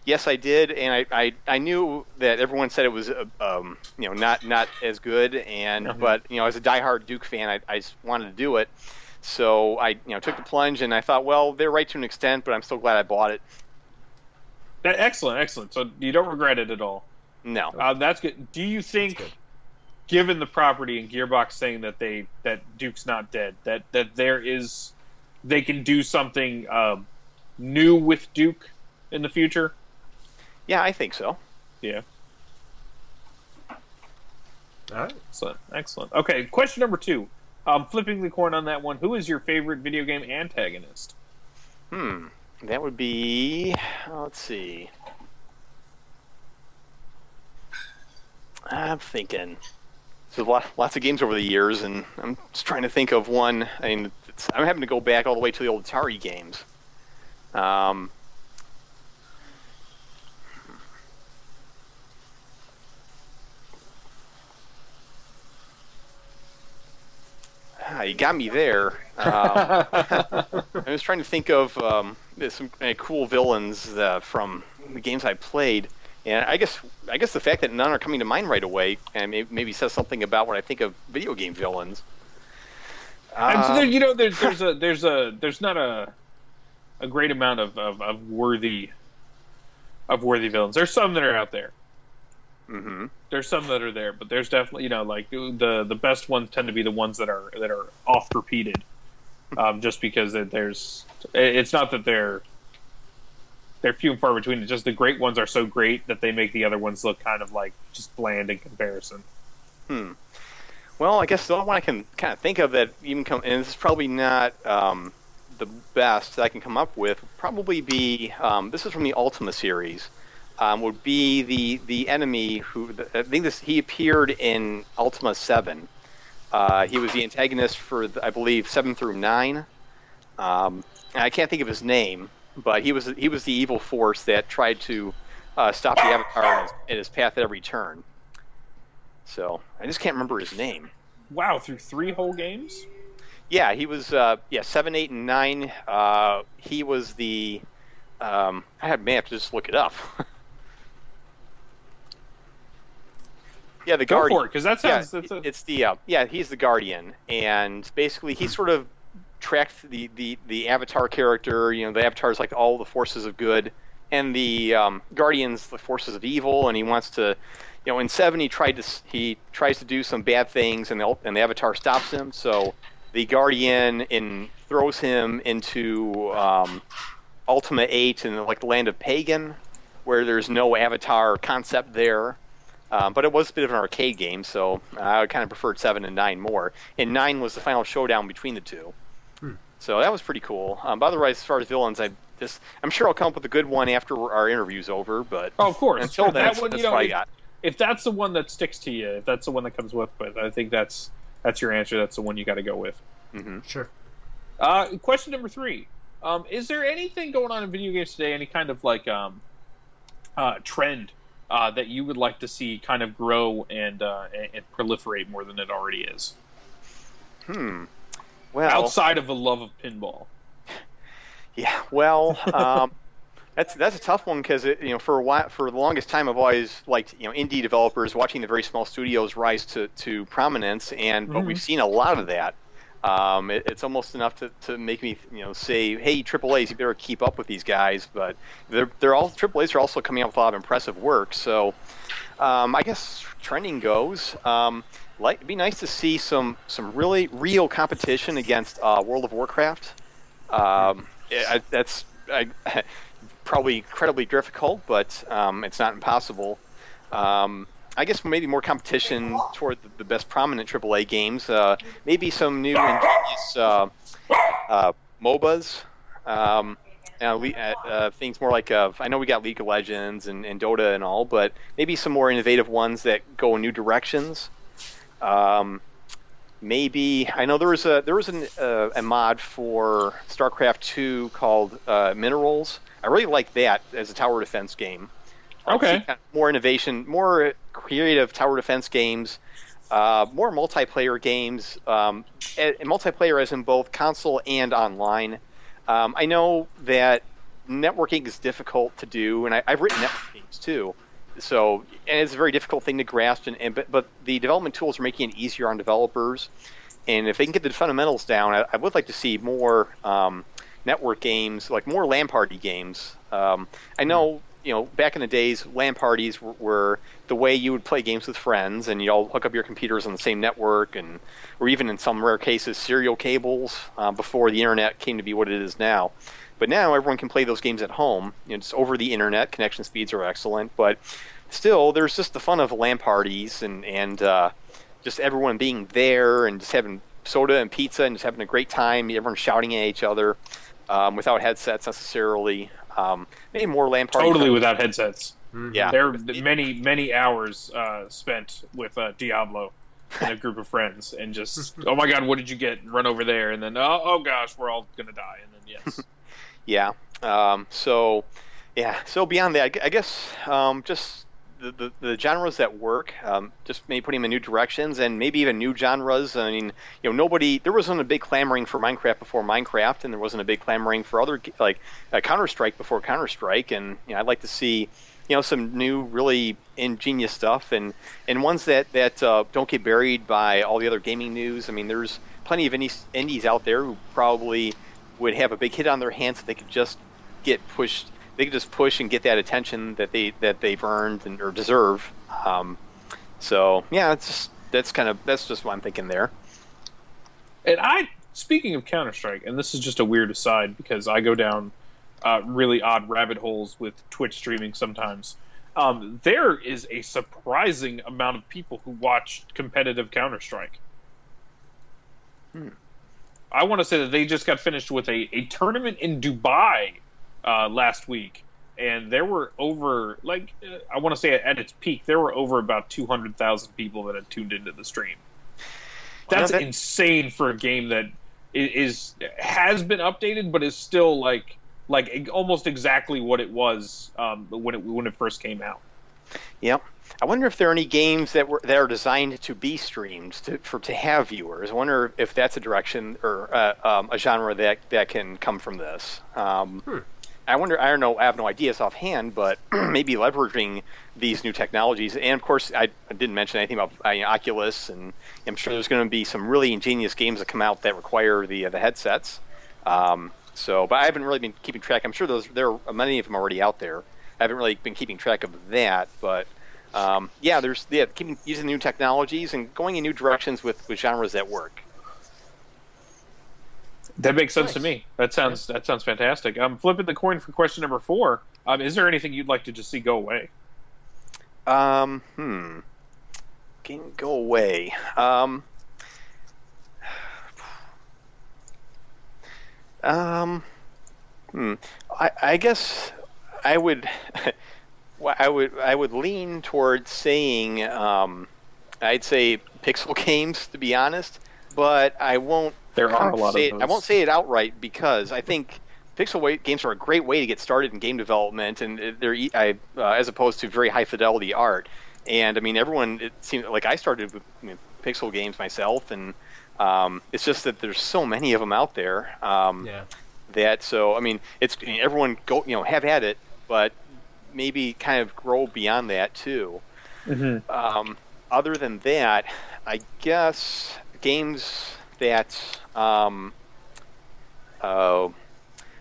Speaker 2: Yes, I did, and I, I, I knew that everyone said it was uh, um, you know not not as good, and
Speaker 3: Mhm.
Speaker 2: but you know as a diehard Duke fan, I, I just wanted to do it. So I you know took the plunge, and I thought, well, they're right to an extent, but I'm still glad I bought it.
Speaker 3: That, excellent, excellent. So you don't regret it at all.
Speaker 2: No,
Speaker 3: Uh, that's good. Do you think, given the property and Gearbox saying that they that Duke's not dead, that that there is, they can do something um, new with Duke in the future?
Speaker 2: yeah, I think so.
Speaker 3: Yeah.
Speaker 1: All right.
Speaker 3: Excellent. Excellent. Okay, question number two. Um, flipping the coin on that one, who is your favorite video game antagonist?
Speaker 2: Hmm. That would be. Let's see. I'm thinking. So lot, lots of games over the years, and I'm just trying to think of one. I mean, I'm having to go back all the way to the old Atari games. Um, you got me there. Um, I was trying to think of um, some uh, cool villains uh, from the games I played, and I guess I guess the fact that none are coming to mind right away, and maybe, maybe says something about what I think of video game villains.
Speaker 3: And so there,
Speaker 2: Um,
Speaker 3: you know, there's there's a there's a there's not a a great amount of, of, of worthy of worthy villains. There's some that are out there.
Speaker 2: Mhm.
Speaker 3: There's some that are there, but there's definitely you know like the the best ones tend to be the ones that are that are oft repeated, um, just because that there's it's not that they're they're few and far between. It's just the great ones are so great that they make the other ones look kind of like just bland in comparison.
Speaker 2: Hmm. Well, I guess the only one I can kind of think of that even come, and this is probably not um, the best that I can come up with, probably be um, this is from the Ultima series. Um, would be the the enemy who I think this he appeared in Ultima Seven. Uh, he was the antagonist for the, I believe seven through nine. Um, and I can't think of his name, but he was he was the evil force that tried to uh, stop the Avatar in his, in his path at every turn. So I just can't remember his name.
Speaker 3: Wow, through three whole games.
Speaker 2: Yeah, he was. Uh, yeah, seven, eight, and nine. Uh, he was the. Um, I may have to just look it up. yeah, the
Speaker 3: Go
Speaker 2: guardian.
Speaker 3: for it, because that
Speaker 2: Yeah,
Speaker 3: sounds. that's a,
Speaker 2: it's the uh, yeah. He's the guardian, and basically he sort of tracked the, the the avatar character. You know, the avatar is like all the forces of good, and the um, guardians the forces of evil. And he wants to, you know, in seven he tried to he tries to do some bad things, and the and the avatar stops him. So the guardian in throws him into um, Ultima Eight and like the land of pagan, where there's no avatar concept there. Um, but it was a bit of an arcade game, so I kind of preferred seven and nine more. And nine was the final showdown between the two.
Speaker 1: Hmm.
Speaker 2: So that was pretty cool. Um, but otherwise, as far as villains, I just I'm sure I'll come up with a good one after our interview's over. But
Speaker 3: oh, of course.
Speaker 2: until then,
Speaker 3: that
Speaker 2: that's,
Speaker 3: one,
Speaker 2: that's
Speaker 3: you know,
Speaker 2: what I
Speaker 3: if,
Speaker 2: got.
Speaker 3: if that's the one that sticks to you, if that's the one that comes with, with, I think that's that's your answer. That's the one you got to go with.
Speaker 2: hmm
Speaker 1: Sure.
Speaker 3: Uh, question number three: um, Is there anything going on in video games today? Any kind of like um, uh, trend uh, that you would like to see kind of grow and, uh, and proliferate more than it already is,
Speaker 2: Hmm. Well,
Speaker 3: outside of the love of pinball?
Speaker 2: Yeah, well, um, that's that's a tough one because you know for a while, for the longest time I've always liked you know indie developers watching the very small studios rise to, to prominence, and but
Speaker 3: Mhm.
Speaker 2: we've seen a lot of that. Um, it, it's almost enough to, to make me you know say, hey, AAA's, you better keep up with these guys. But they're they're all AAA's are also coming out with a lot of impressive work. So um, I guess trending goes. Um, like it'd be nice to see some some really real competition against uh, World of Warcraft. Um, I, that's I, probably incredibly difficult, but um, it's not impossible. Um, I guess maybe more competition toward the, best prominent AAA games. Uh, maybe some new ingenious uh, uh, MOBAs. Um, uh, uh, things more like uh, I know we got League of Legends and, and Dota and all, but maybe some more innovative ones that go in new directions. Um, maybe I know there was a there was an, a mod for StarCraft two called Minerals. I really like that as a tower defense game.
Speaker 3: Okay.
Speaker 2: kind of more innovation, more creative tower defense games, uh, more multiplayer games, um, and, and multiplayer as in both console and online. Um, I know that networking is difficult to do, and I, I've written network games too. So, and it's a very difficult thing to grasp, and, and but, but the development tools are making it easier on developers. And if they can get the fundamentals down, I, I would like to see more um, network games, like more LAN party games. Um, I know, you know, back in the days, LAN parties were, were the way you would play games with friends, and you all hook up your computers on the same network, and or even in some rare cases, serial cables uh, before the internet came to be what it is now. But now everyone can play those games at home. You know, it's over the internet. Connection speeds are excellent, but still, there's just the fun of LAN parties and and uh, just everyone being there and just having soda and pizza and just having a great time. Everyone shouting at each other um, without headsets necessarily. Um, maybe more LAN parties.
Speaker 3: Totally without headsets.
Speaker 2: Yeah.
Speaker 3: There are many many hours uh, spent with uh, Diablo and a group of friends, and just oh my god, what did you get? Run over there, and then oh, oh gosh, we're all gonna die, and then yes.
Speaker 2: Yeah. Um, so, yeah. So beyond that, I I guess um, just the, the, genres that work, um, just maybe putting them in new directions and maybe even new genres. I mean, you know, nobody there wasn't a big clamoring for Minecraft before Minecraft, and there wasn't a big clamoring for other like uh, Counter Strike before Counter Strike, and you know, I'd like to see. You know some new, really ingenious stuff, and, and ones that that uh, don't get buried by all the other gaming news. I mean, there's plenty of indies, indies out there who probably would have a big hit on their hands if they could just get pushed. They could just push and get that attention that they that they've earned and or deserve. Um, so yeah, it's just, that's kind of that's just what I'm thinking there.
Speaker 3: And I, speaking of Counter Strike, and this is just a weird aside because I go down uh, really odd rabbit holes with Twitch streaming sometimes. Um, there is a surprising amount of people who watch competitive Counter Strike.
Speaker 2: Hmm.
Speaker 3: I want to say that they just got finished with a, a tournament in Dubai uh, last week, and there were over like uh, I want to say at its peak there were over about two hundred thousand people that had tuned into the stream. That's
Speaker 2: that-
Speaker 3: insane for a game that i- is has been updated, but is still like like e- almost exactly what it was um, when it when it first came out.
Speaker 2: Yep. I wonder if there are any games that were that are designed to be streamed to for to have viewers. I wonder if that's a direction or uh, um, a genre that that can come from this. Um,
Speaker 1: Hmm.
Speaker 2: I wonder. I don't know. I have no ideas offhand, but maybe leveraging these new technologies. And of course, I, I didn't mention anything about you know, Oculus, and I'm sure there's going to be some really ingenious games that come out that require the uh, the headsets. Um, so, but I haven't really been keeping track. I'm sure those there are many of them already out there. I haven't really been keeping track of that, but um, yeah, there's yeah, keeping using new technologies and going in new directions with, with genres that work.
Speaker 3: That makes sense to me. That sounds that sounds fantastic. I'm flipping the coin for question number four. Um, is there anything you'd like to just see go away?
Speaker 2: Um, hmm. Can go away. Um, um, hmm. I, I guess I would. I would. I would lean towards saying. Um, I'd say pixel games, to be honest, but I won't
Speaker 3: There are a lot
Speaker 2: say
Speaker 3: of
Speaker 2: it. I won't say it outright because I think pixel wa- games are a great way to get started in game development, and they're e- I, uh, as opposed to very high fidelity art. And I mean, everyone it seems like I started with you know, pixel games myself, and um, it's just that there's so many of them out there. Um,
Speaker 1: Yeah.
Speaker 2: that so I mean it's I mean, everyone go you know have at it, but maybe kind of grow beyond that too.
Speaker 3: Mm-hmm.
Speaker 2: Um, other than that, I guess games that um, uh,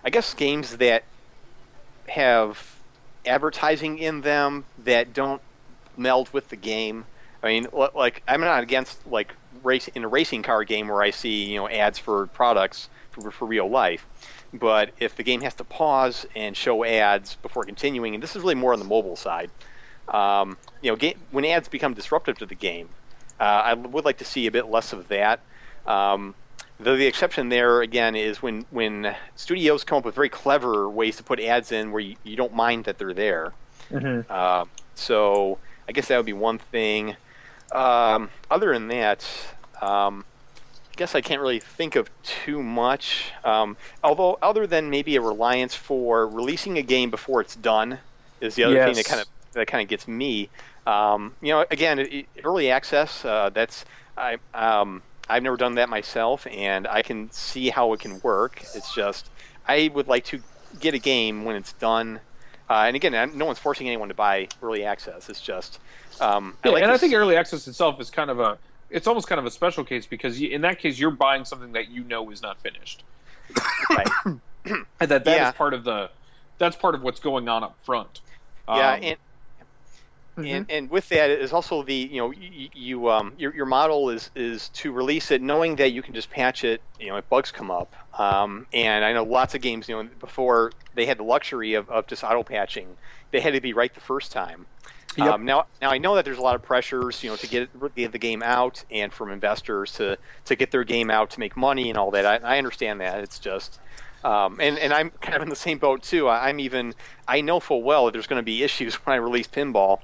Speaker 2: I guess games that have advertising in them that don't meld with the game. I mean, like I'm not against like race in a racing car game where I see you know ads for products for, for real life, but if the game has to pause and show ads before continuing, and this is really more on the mobile side, um, you know, when ads become disruptive to the game, uh, I would like to see a bit less of that. Um, Though the exception there again is when when studios come up with very clever ways to put ads in where you, you don't mind that they're there.
Speaker 3: Mm-hmm.
Speaker 2: Uh, so I guess that would be one thing. Um, other than that, um, I guess I can't really think of too much. Um, although, other than maybe a reliance for releasing a game before it's done, is the other thing that kind of that kind of gets me. Um, you know, again, it, early access. Uh, that's I. Um, I've never done that myself, and I can see how it can work. It's just I would like to get a game when it's done. Uh, and again, no one's forcing anyone to buy early access. It's just um, I
Speaker 3: Yeah,
Speaker 2: like
Speaker 3: and I think early access itself is kind of a it's almost kind of a special case because you, in that case you're buying something that you know is not finished,
Speaker 2: right.
Speaker 3: and that that is
Speaker 2: Yeah.
Speaker 3: part of the that's part of what's going on up front.
Speaker 2: yeah,
Speaker 3: Um,
Speaker 2: and
Speaker 3: mhm.
Speaker 2: and, and with that is also the you know you, you um your, your model is is to release it knowing that you can just patch it you know if bugs come up um, and I know lots of games you know before they had the luxury of, of just auto patching they had to be right the first time
Speaker 3: Yep.
Speaker 2: um, now now I know that there's a lot of pressures you know to get get the game out and from investors to to get their game out to make money and all that I, I understand that it's just um, and and I'm kind of in the same boat too. I, I'm even I know full well that there's going to be issues when I release pinball,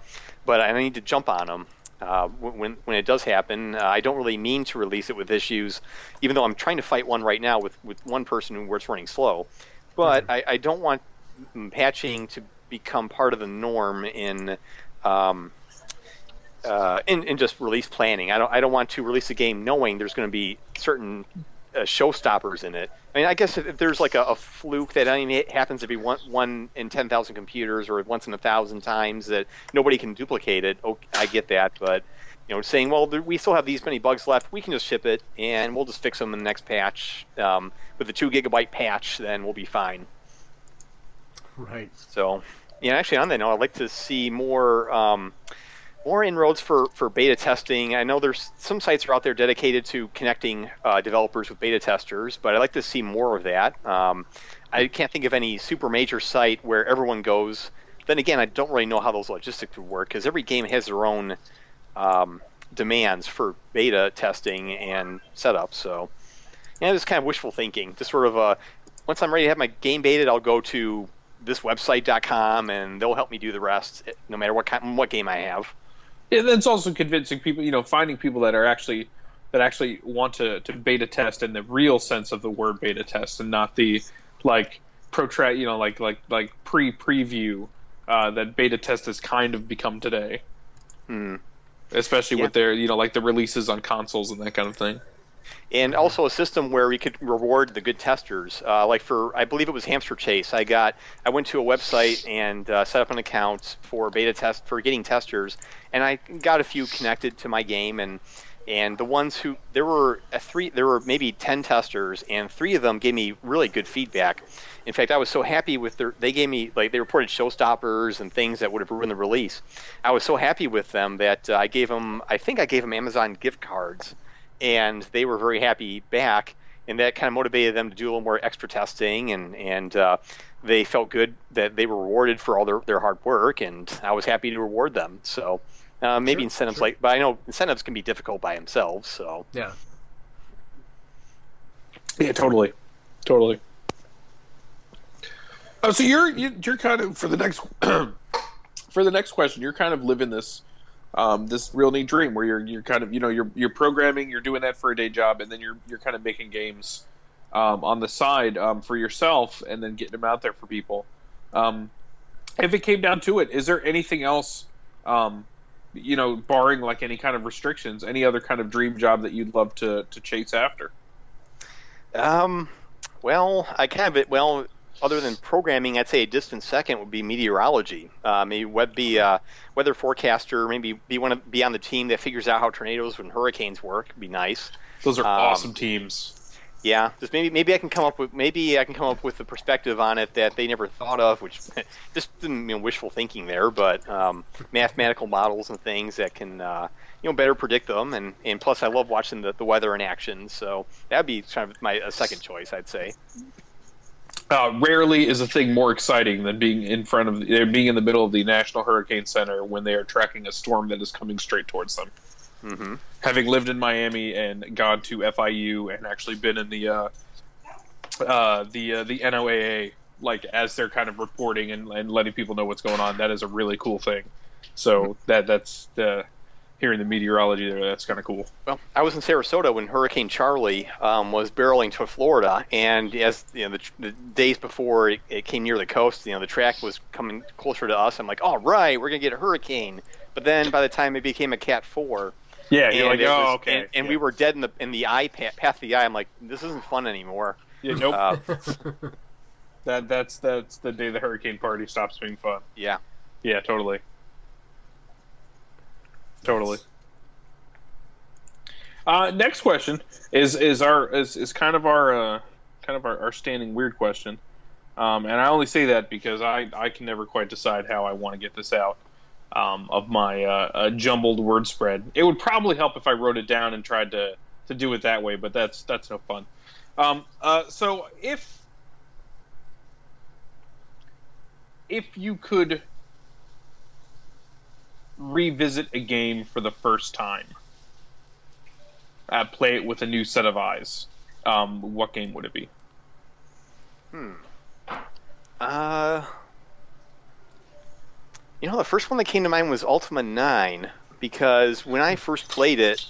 Speaker 2: but I need to jump on them uh, when when it does happen. Uh, I don't really mean to release it with issues, even though I'm trying to fight one right now with with one person where it's running slow. But I, I don't want patching to become part of the norm in. Um, uh, in, in just release planning, I don't. I don't want to release a game knowing there's going to be certain uh, showstoppers in it. I mean, I guess if, if there's like a, a fluke that I mean, it happens every one, one in 10,000 computers or once in a thousand times that nobody can duplicate it, okay, I get that. But, you know, saying, well, there, we still have these many bugs left, we can just ship it and we'll just fix them in the next patch. Um, with the two gigabyte patch, then we'll be fine.
Speaker 1: Right.
Speaker 2: So, yeah, actually, on that note, I'd like to see more um, more inroads for, for beta testing. I know there's some sites are out there dedicated to connecting uh, developers with beta testers, but I'd like to see more of that. Um, I can't think of any super major site where everyone goes. Then again, I don't really know how those logistics would work because every game has their own um, demands for beta testing and setup. So, yeah, it's kind of wishful thinking. Just sort of uh, once I'm ready to have my game baited, I'll go to this website.com and they'll help me do the rest, no matter what kind, what game I have.
Speaker 3: And it's also convincing people, you know, finding people that are actually that actually want to to beta test in the real sense of the word beta test, and not the like protract, you know, like like like pre preview uh, that beta test has kind of become today,
Speaker 2: Hmm.
Speaker 3: especially
Speaker 2: Yeah.
Speaker 3: with their you know like the releases on consoles and that kind of thing.
Speaker 2: And also a system where we could reward the good testers. Uh, like for, I believe it was Hamster Chase. I got, I went to a website and uh, set up an account for beta test for getting testers, and I got a few connected to my game, and and the ones who there were a three, there were maybe ten testers, and three of them gave me really good feedback. In fact, I was so happy with their, they gave me like they reported showstoppers and things that would have ruined the release. I was so happy with them that uh, I gave them, I think I gave them Amazon gift cards and they were very happy back and that kind of motivated them to do a little more extra testing and and uh, they felt good that they were rewarded for all their, their hard work and i was happy to reward them so uh, maybe
Speaker 1: Sure,
Speaker 2: incentives
Speaker 1: sure.
Speaker 2: like but i know incentives can be difficult by themselves so
Speaker 1: Yeah.
Speaker 3: Yeah, totally, totally. Oh, so you're you- you're kind of for the next for the next question, you're kind of living this um, this real neat dream where you're you're kind of you know you're you're programming, you're doing that for a day job, and then you're you're kind of making games um, on the side um, for yourself, and then getting them out there for people. Um, if it came down to it, is there anything else? Um, you know, barring like any kind of restrictions, any other kind of dream job that you'd love to to chase after?
Speaker 2: um, well i kind of well other than programming i'd say a distant second would be meteorology. Uh, maybe web be a weather forecaster maybe be one of, be on the team that figures out how tornadoes and hurricanes work. Would be nice.
Speaker 3: Those are
Speaker 2: Um,
Speaker 3: awesome teams.
Speaker 2: Yeah, just maybe maybe I can come up with maybe I can come up with a perspective on it that they never thought of, which just you know, wishful thinking there, but um, mathematical models and things that can uh, you know better predict them, and, and plus I love watching the, the weather in action, so that'd be kind of my a second choice, I'd say.
Speaker 3: Uh, rarely is a thing more exciting than being in front of uh, being in the middle of the National Hurricane Center when they are tracking a storm that is coming straight towards them.
Speaker 2: Mm-hmm.
Speaker 3: having lived in Miami and gone to FIU and actually been in the uh, uh, the uh, the NOAA, like as they're kind of reporting and, and letting people know what's going on, that is a really cool thing. So that that's the hearing the meteorology there. That's kind of cool.
Speaker 2: Well, I was in Sarasota when Hurricane Charley um, was barreling to Florida, and as you know, the, the days before it, it came near the coast, you know, the track was coming closer to us. I'm like, all right, we're gonna get a hurricane. But then by the time it became a Cat Four,
Speaker 3: Yeah, you're like, oh,
Speaker 2: was-
Speaker 3: okay.
Speaker 2: and, and
Speaker 3: yeah.
Speaker 2: we were dead in the in the eye path, path of the eye. I'm like, this isn't fun anymore.
Speaker 3: Yeah, nope.
Speaker 2: Uh,
Speaker 3: that that's that's the day the hurricane party stops being fun.
Speaker 2: yeah.
Speaker 3: Yeah, totally. Totally. Uh, next question is is our is, is kind of our uh, kind of our, our standing weird question, um, and I only say that because I I can never quite decide how I want to get this out um, of my uh, uh, jumbled word spread. It would probably help if I wrote it down and tried to to do it that way, but that's that's no fun. Um, uh, so if if you could revisit a game for the first time, uh, play it with a new set of eyes, um, what game would it be?
Speaker 2: Hmm. Uh, you know, the first one that came to mind was Ultima Nine because when I first played it,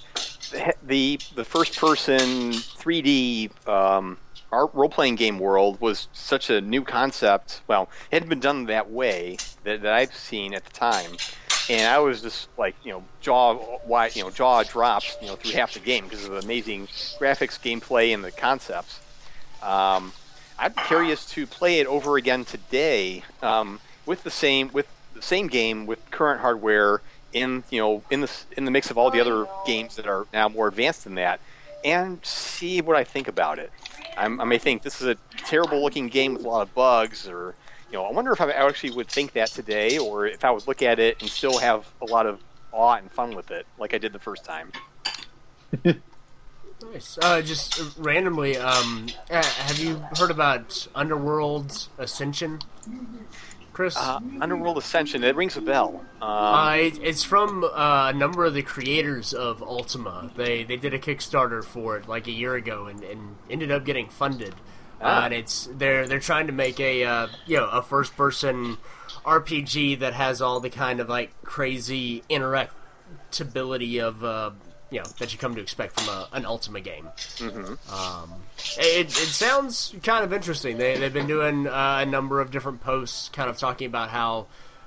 Speaker 2: the the first person 3D um, our role playing game world was such a new concept. Well, it hadn't been done that way that, that I've seen at the time, and I was just like you know jaw wide, you know jaw drops you know through half the game because of the amazing graphics, gameplay, and the concepts. Um, I'm curious to play it over again today um, with the same with the same game with current hardware in you know in the in the mix of all the other games that are now more advanced than that, and see what I think about it. I'm, I may think this is a terrible looking game with a lot of bugs, or you know, I wonder if I actually would think that today, or if I would look at it and still have a lot of awe and fun with it, like I did the first time.
Speaker 1: Nice. Uh, just randomly, um, uh, have you heard about Underworld Ascension, Chris?
Speaker 2: Uh, Underworld Ascension, it rings a bell. Um,
Speaker 1: Uh, it, it's from uh, a number of the creators of Ultima. They they did a Kickstarter for it like a year ago and, and ended up getting funded.
Speaker 2: Ah.
Speaker 1: Uh, and it's they're they're trying to make a uh, you know a first person RPG that has all the kind of like crazy interactability of uh, you know that you come to expect from a, an Ultima game. Um, it, it sounds kind of interesting. They, they've been doing uh, a number of different posts kind of talking about how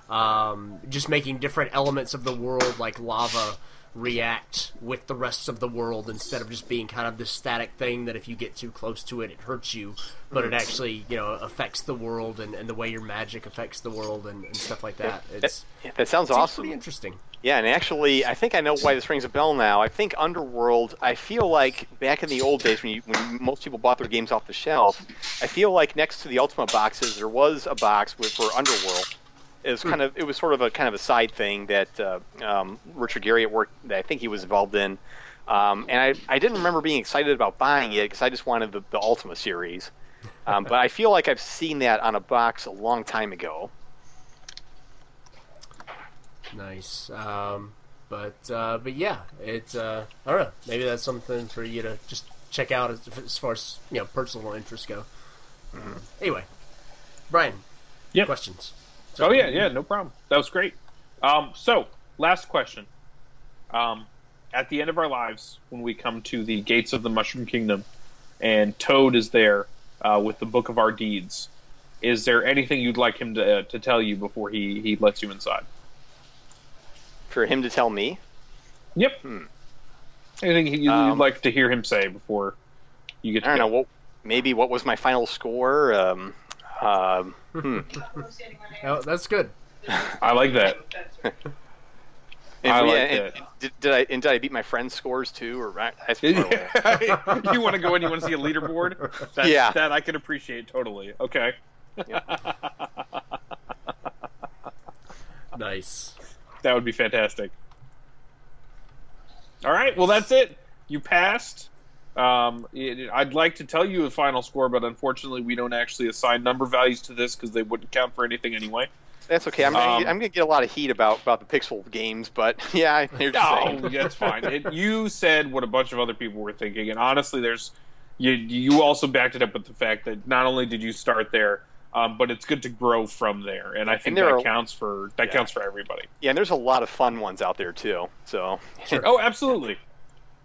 Speaker 1: um, just making different elements of the world, like lava, react with the rest of the world instead of just being kind of this static thing that if you get too close to it, it hurts you, but it mm. actually, you know, affects the world and, and the way your magic affects the world and, and stuff like that. It's,
Speaker 2: that, that sounds awesome.
Speaker 1: pretty interesting.
Speaker 2: Yeah, and actually, I think I know why this rings a bell now. I think Underworld. I feel like back in the old days when, you, when most people bought their games off the shelf, I feel like next to the Ultima boxes there was a box with, for Underworld. It was kind of it was sort of a kind of a side thing that uh, um, Richard Garriott worked that I think he was involved in, um, and I, I didn't remember being excited about buying it because I just wanted the, the Ultima series. Um, but I feel like I've seen that on a box a long time ago.
Speaker 1: Nice. Um, but uh, but yeah, it's uh, I don't know. Maybe that's something for you to just check out as, as far as you know personal interests go. Uh, anyway, Brian,
Speaker 3: Yep.
Speaker 1: questions.
Speaker 3: Oh yeah, yeah, no problem. That was great. Um, so last question. Um, at the end of our lives, when we come to the gates of the Mushroom Kingdom, and Toad is there uh, with the book of our deeds, is there anything you'd like him to uh, to tell you before he he lets you inside?
Speaker 2: For him to tell me,
Speaker 3: Yep.
Speaker 2: Hmm.
Speaker 3: Anything you'd
Speaker 2: Um,
Speaker 3: like to hear him say before you get? To
Speaker 2: I don't know what maybe what was my final score. Um, um, hmm.
Speaker 1: Oh, that's good.
Speaker 3: I like that.
Speaker 2: And,
Speaker 3: I
Speaker 2: yeah,
Speaker 3: like
Speaker 2: and-
Speaker 3: that.
Speaker 2: and did, did I and did I beat my friend's scores too? Or I, I
Speaker 3: you want to go and you want to see a leaderboard? That's,
Speaker 2: Yeah.
Speaker 3: that I can appreciate totally. Okay.
Speaker 1: Nice.
Speaker 3: That would be fantastic. All right, well that's it. You passed. Um, it- I'd like to tell you the final score, but unfortunately, we don't actually assign number values to this because they wouldn't count for anything anyway.
Speaker 2: That's okay. I'm,
Speaker 3: Um,
Speaker 2: gonna, I'm gonna get a lot of heat about, about the Pixel games, but yeah, I hear you're.
Speaker 3: No, that's fine. It, you said what a bunch of other people were thinking, and honestly, there's you. You also backed it up with the fact that not only did you start there, um, but it's good to grow from there, and I think
Speaker 2: And
Speaker 3: that
Speaker 2: are-
Speaker 3: counts for that
Speaker 2: Yeah.
Speaker 3: counts for everybody.
Speaker 2: Yeah, and there's a lot of fun ones out there too. So
Speaker 3: Oh, absolutely.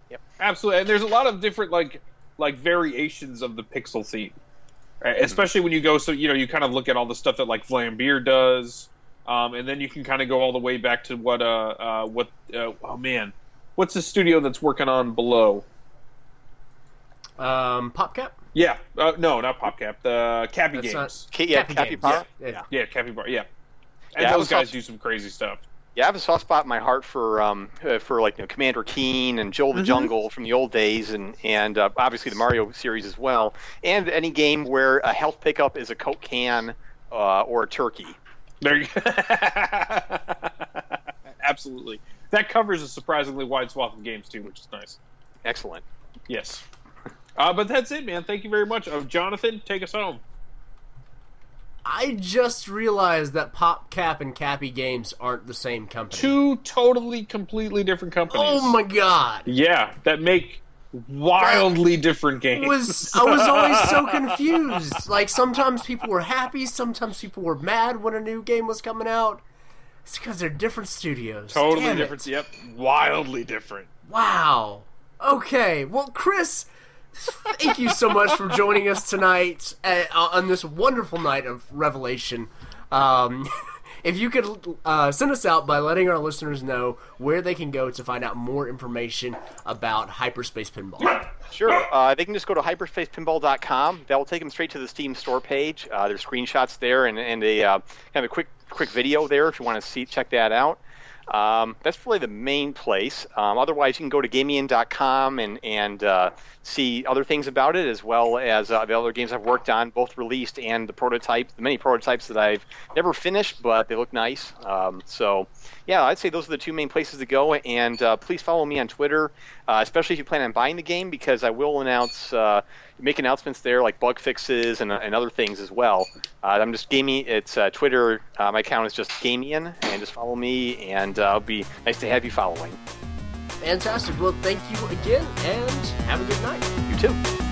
Speaker 2: Yep.
Speaker 3: Absolutely, and there's a lot of different like like variations of the pixel theme, right?
Speaker 2: Mm-hmm.
Speaker 3: especially when you go. So you know, you kind of look at all the stuff that like Vlambeer does, um, and then you can kind of go all the way back to what uh, uh what uh, oh man, what's the studio that's working on below?
Speaker 1: Um, PopCap.
Speaker 3: Yeah, uh, no, not PopCap. The Cappy
Speaker 1: That's
Speaker 3: Games.
Speaker 1: not-
Speaker 2: K- yeah,
Speaker 1: Cappy
Speaker 2: Capybara.
Speaker 1: Games, yeah.
Speaker 3: Yeah, Capybara. Yeah, and
Speaker 2: Yeah,
Speaker 3: those guys
Speaker 2: also-
Speaker 3: do some crazy stuff.
Speaker 2: Yeah, I have a soft spot in my heart for um, uh, for like you know, Commander Keen and Jill the
Speaker 3: Mhm.
Speaker 2: Jungle from the old days, and and uh, obviously the Mario series as well, and any game where a health pickup is a Coke can uh, or a turkey.
Speaker 3: There you Absolutely. That covers a surprisingly wide swath of games too, which is nice.
Speaker 2: Excellent.
Speaker 3: Yes. Uh, but that's it, man. Thank you very much. Uh, Jonathan, take us home.
Speaker 1: I just realized that PopCap and Cappy Games aren't the same company.
Speaker 3: Two totally, completely different companies.
Speaker 1: Oh my god!
Speaker 3: Yeah, that make wildly different games.
Speaker 1: was I was always so confused. Like sometimes people were happy, sometimes people were mad when a new game was coming out. It's because they're different studios.
Speaker 3: totally
Speaker 1: Damn it.
Speaker 3: different. Yep, wildly different.
Speaker 1: Wow. Okay. Well, Chris, thank you so much for joining us tonight uh, on this wonderful night of revelation. Um, if you could uh, send us out by letting our listeners know where they can go to find out more information about Hyperspace Pinball.
Speaker 2: Sure. Uh, they can just go to hyperspacepinball.com. That will take them straight to the Steam store page. Uh, there's screenshots there and, and a uh, kind of a quick quick video there if you want to see check that out. Um, that's really the main place. Um, otherwise, you can go to gamieon.com and and uh, see other things about it, as well as uh, the other games I've worked on, both released and the prototypes, the many prototypes that I've never finished, but they look nice. Um, so, yeah, I'd say those are the two main places to go. And uh, please follow me on Twitter, uh, especially if you plan on buying the game, because I will announce, uh, make announcements there like bug fixes and, and other things as well. Uh, I'm just gaming. It's uh, Twitter. Uh, my account is just Gamieon, and just follow me, and uh, it'll be nice to have you following.
Speaker 1: Fantastic. Well, thank you again, and have a good night.
Speaker 2: You too.